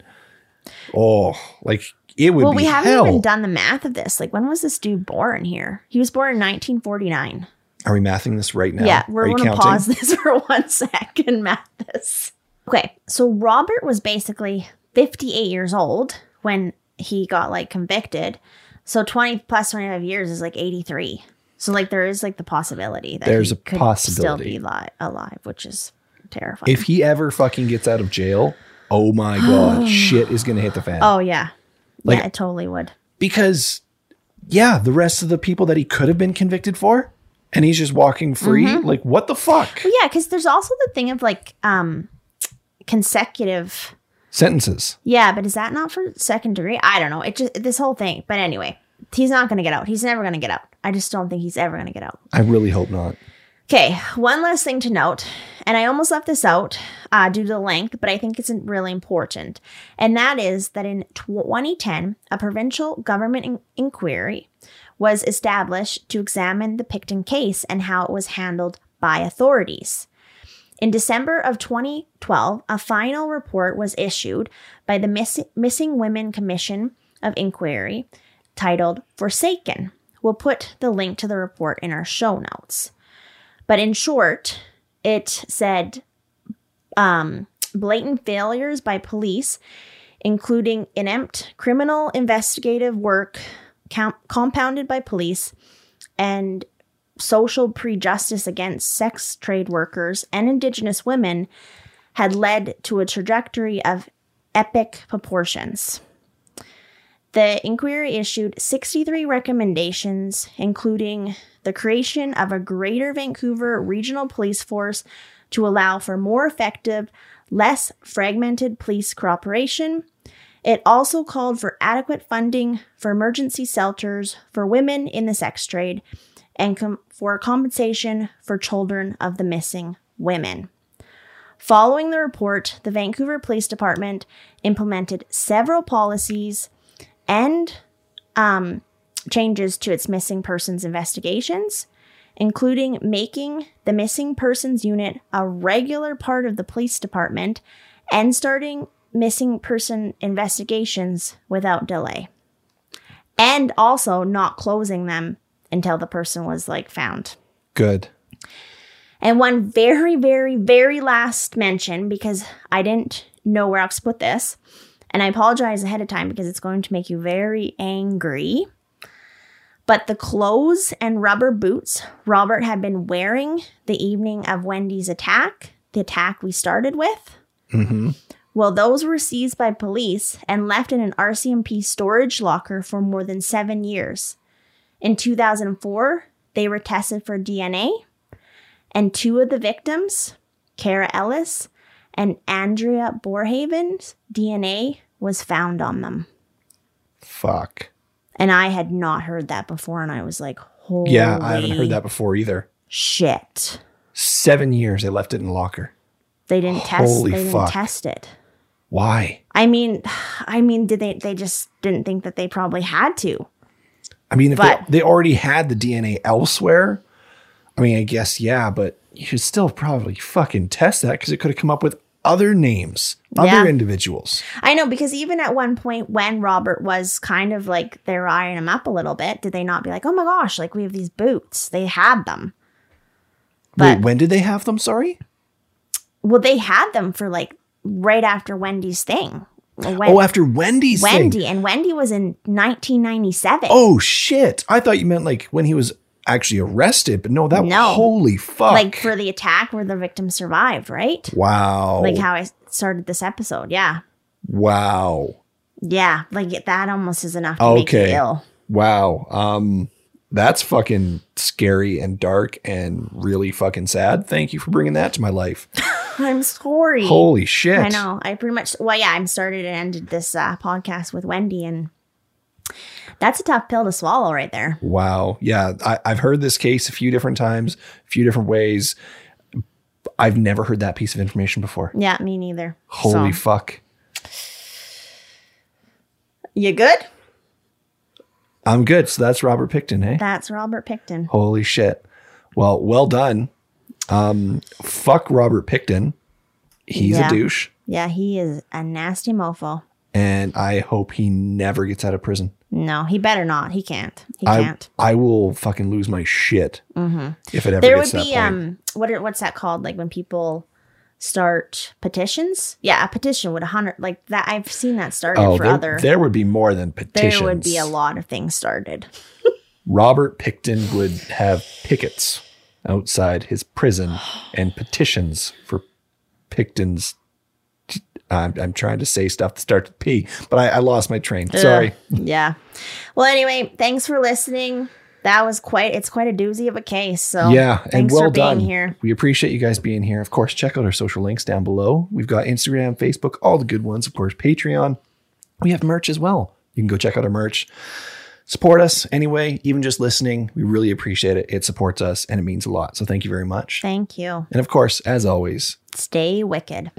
[SPEAKER 1] Oh, like it would
[SPEAKER 2] well, we haven't
[SPEAKER 1] hell.
[SPEAKER 2] even done the math of this. Like, when was this dude born here? He was born in 1949.
[SPEAKER 1] Are we mathing this right now?
[SPEAKER 2] Yeah, we're going to pause this for one sec and math this. Okay, so Robert was basically 58 years old when he got like convicted. So 20 plus 25 years is like 83. So like there is like the possibility that
[SPEAKER 1] There's
[SPEAKER 2] he
[SPEAKER 1] a
[SPEAKER 2] could
[SPEAKER 1] possibility.
[SPEAKER 2] still be li- alive, which is terrifying.
[SPEAKER 1] If he ever fucking gets out of jail, oh my god, shit is gonna hit the fan.
[SPEAKER 2] oh yeah,
[SPEAKER 1] Like-
[SPEAKER 2] yeah, I totally would.
[SPEAKER 1] because yeah, the rest of the people that he could have been convicted for, and he's just walking free.
[SPEAKER 2] Mm-hmm.
[SPEAKER 1] Like what the fuck?
[SPEAKER 2] But yeah, because there's also the thing of like um consecutive
[SPEAKER 1] Sentences.
[SPEAKER 2] Yeah, but is that not for second degree? I don't know. It just this whole thing. But anyway, he's not going to get out. He's never going to get out. I just don't think he's ever going to get out.
[SPEAKER 1] I really hope not.
[SPEAKER 2] Okay, one last thing to note, and I almost left this out uh, due to the length, but I think it's really important, and that is that in 2010, a provincial government in- inquiry was established to examine the Pickton case and how it was handled by authorities. In December of 2012, a final report was issued by the Miss- Missing Women Commission of Inquiry titled Forsaken. We'll put the link to the report in our show notes. But in short, it said um, blatant failures by police, including inept criminal investigative work com- compounded by police, and social prejudice against sex trade workers and Indigenous women, had led to a trajectory of epic proportions. The inquiry issued 63 recommendations, including the creation of a Greater Vancouver Regional Police Force to allow for more effective, less fragmented police cooperation. It also called for adequate funding for emergency shelters for women in the sex trade and com- for compensation for children of the missing women. Following the report, the Vancouver Police Department implemented several policies and um, changes to its missing persons investigations, including making the missing persons unit a regular part of the police department and starting missing person investigations without delay. And also not closing them until the person was like found.
[SPEAKER 1] Good.
[SPEAKER 2] And one very, very, very last mention because I didn't know where else to put this. And I apologize ahead of time because it's going to make you very angry. But the clothes and rubber boots Robert had been wearing the evening of Wendy's attack, the attack we started with,
[SPEAKER 1] Mm-hmm.
[SPEAKER 2] well, those were seized by police and left in an RCMP storage locker for more than seven years. In 2004, they were tested for DNA, and two of the victims, Cara Ellis and Andrea Borhaven's DNA was found on them.
[SPEAKER 1] Fuck.
[SPEAKER 2] And I had not heard that before, and I was like, holy
[SPEAKER 1] Yeah, I haven't heard that before either.
[SPEAKER 2] shit.
[SPEAKER 1] Seven years they left it in a locker.
[SPEAKER 2] They didn't test.
[SPEAKER 1] Holy
[SPEAKER 2] they didn't
[SPEAKER 1] fuck.
[SPEAKER 2] test it.
[SPEAKER 1] Why?
[SPEAKER 2] I mean, I mean, did they? They just didn't think that they probably had to.
[SPEAKER 1] I mean, if
[SPEAKER 2] But-
[SPEAKER 1] they, they already had the DNA elsewhere, I mean, I guess yeah, but you should still probably fucking test that because it could have come up with other names, other
[SPEAKER 2] Yeah.
[SPEAKER 1] individuals.
[SPEAKER 2] I know because even at one point when Robert was kind of like they're eyeing him up a little bit, did they not be like, "Oh my gosh, like we have these boots"? They had them. But
[SPEAKER 1] Wait, when did they have them? Sorry.
[SPEAKER 2] well, they had them for like right after Wendy's thing. When,
[SPEAKER 1] oh, after Wendy's thing.
[SPEAKER 2] Wendy and Wendy was in 1997.
[SPEAKER 1] Oh shit! I thought you meant like when he was actually arrested, but no, that
[SPEAKER 2] No.
[SPEAKER 1] holy fuck!
[SPEAKER 2] like for the attack where the victim survived, right?
[SPEAKER 1] wow,
[SPEAKER 2] Like how I started this episode. Yeah,
[SPEAKER 1] wow,
[SPEAKER 2] yeah. Like that almost is enough to make
[SPEAKER 1] Okay.
[SPEAKER 2] you ill.
[SPEAKER 1] wow. Um, that's fucking scary and dark and really fucking sad. Thank you for bringing that to my life.
[SPEAKER 2] I'm sorry.
[SPEAKER 1] Holy shit!
[SPEAKER 2] I know. I pretty much, well, yeah, I'm started and ended this uh, podcast with Wendy, and that's a tough pill to swallow right there.
[SPEAKER 1] Wow. Yeah. I, I've heard this case a few different times, a few different ways. I've never heard that piece of information before.
[SPEAKER 2] Yeah, me neither.
[SPEAKER 1] Holy
[SPEAKER 2] So,
[SPEAKER 1] fuck.
[SPEAKER 2] you good?
[SPEAKER 1] I'm good. So that's Robert Pickton, hey?
[SPEAKER 2] That's Robert Pickton.
[SPEAKER 1] Holy shit. Well, well done. Um, fuck Robert Pickton. He's
[SPEAKER 2] Yeah.
[SPEAKER 1] a douche.
[SPEAKER 2] Yeah, he is a nasty mofo.
[SPEAKER 1] And I hope he never gets out of prison.
[SPEAKER 2] No, he better not. He can't. He
[SPEAKER 1] I,
[SPEAKER 2] can't.
[SPEAKER 1] I will fucking lose my shit if it ever
[SPEAKER 2] There would be um, what are, what's that called? Like when people start petitions? Yeah, a petition would a hundred like that. I've seen that started
[SPEAKER 1] oh,
[SPEAKER 2] for
[SPEAKER 1] there,
[SPEAKER 2] other.
[SPEAKER 1] there would be more than petitions.
[SPEAKER 2] there would be a lot of things started.
[SPEAKER 1] Robert Pickton would have pickets outside his prison and petitions for Pickton's. I'm, I'm trying to say stuff to start with P, but I, I lost my train. Sorry.
[SPEAKER 2] Yeah. Well, anyway, thanks for listening. That was quite. It's quite a doozy of a case. So
[SPEAKER 1] yeah, and
[SPEAKER 2] thanks
[SPEAKER 1] well
[SPEAKER 2] for being
[SPEAKER 1] done.
[SPEAKER 2] here.
[SPEAKER 1] We appreciate you guys being here. Of course, check out our social links down below. We've got Instagram, Facebook, all the good ones. Of course, Patreon. We have merch as well. You can go check out our merch. Support us anyway, even just listening. We really appreciate it. It supports us and it means a lot. So thank you very much.
[SPEAKER 2] Thank you.
[SPEAKER 1] And of course, as always,
[SPEAKER 2] Stay wicked.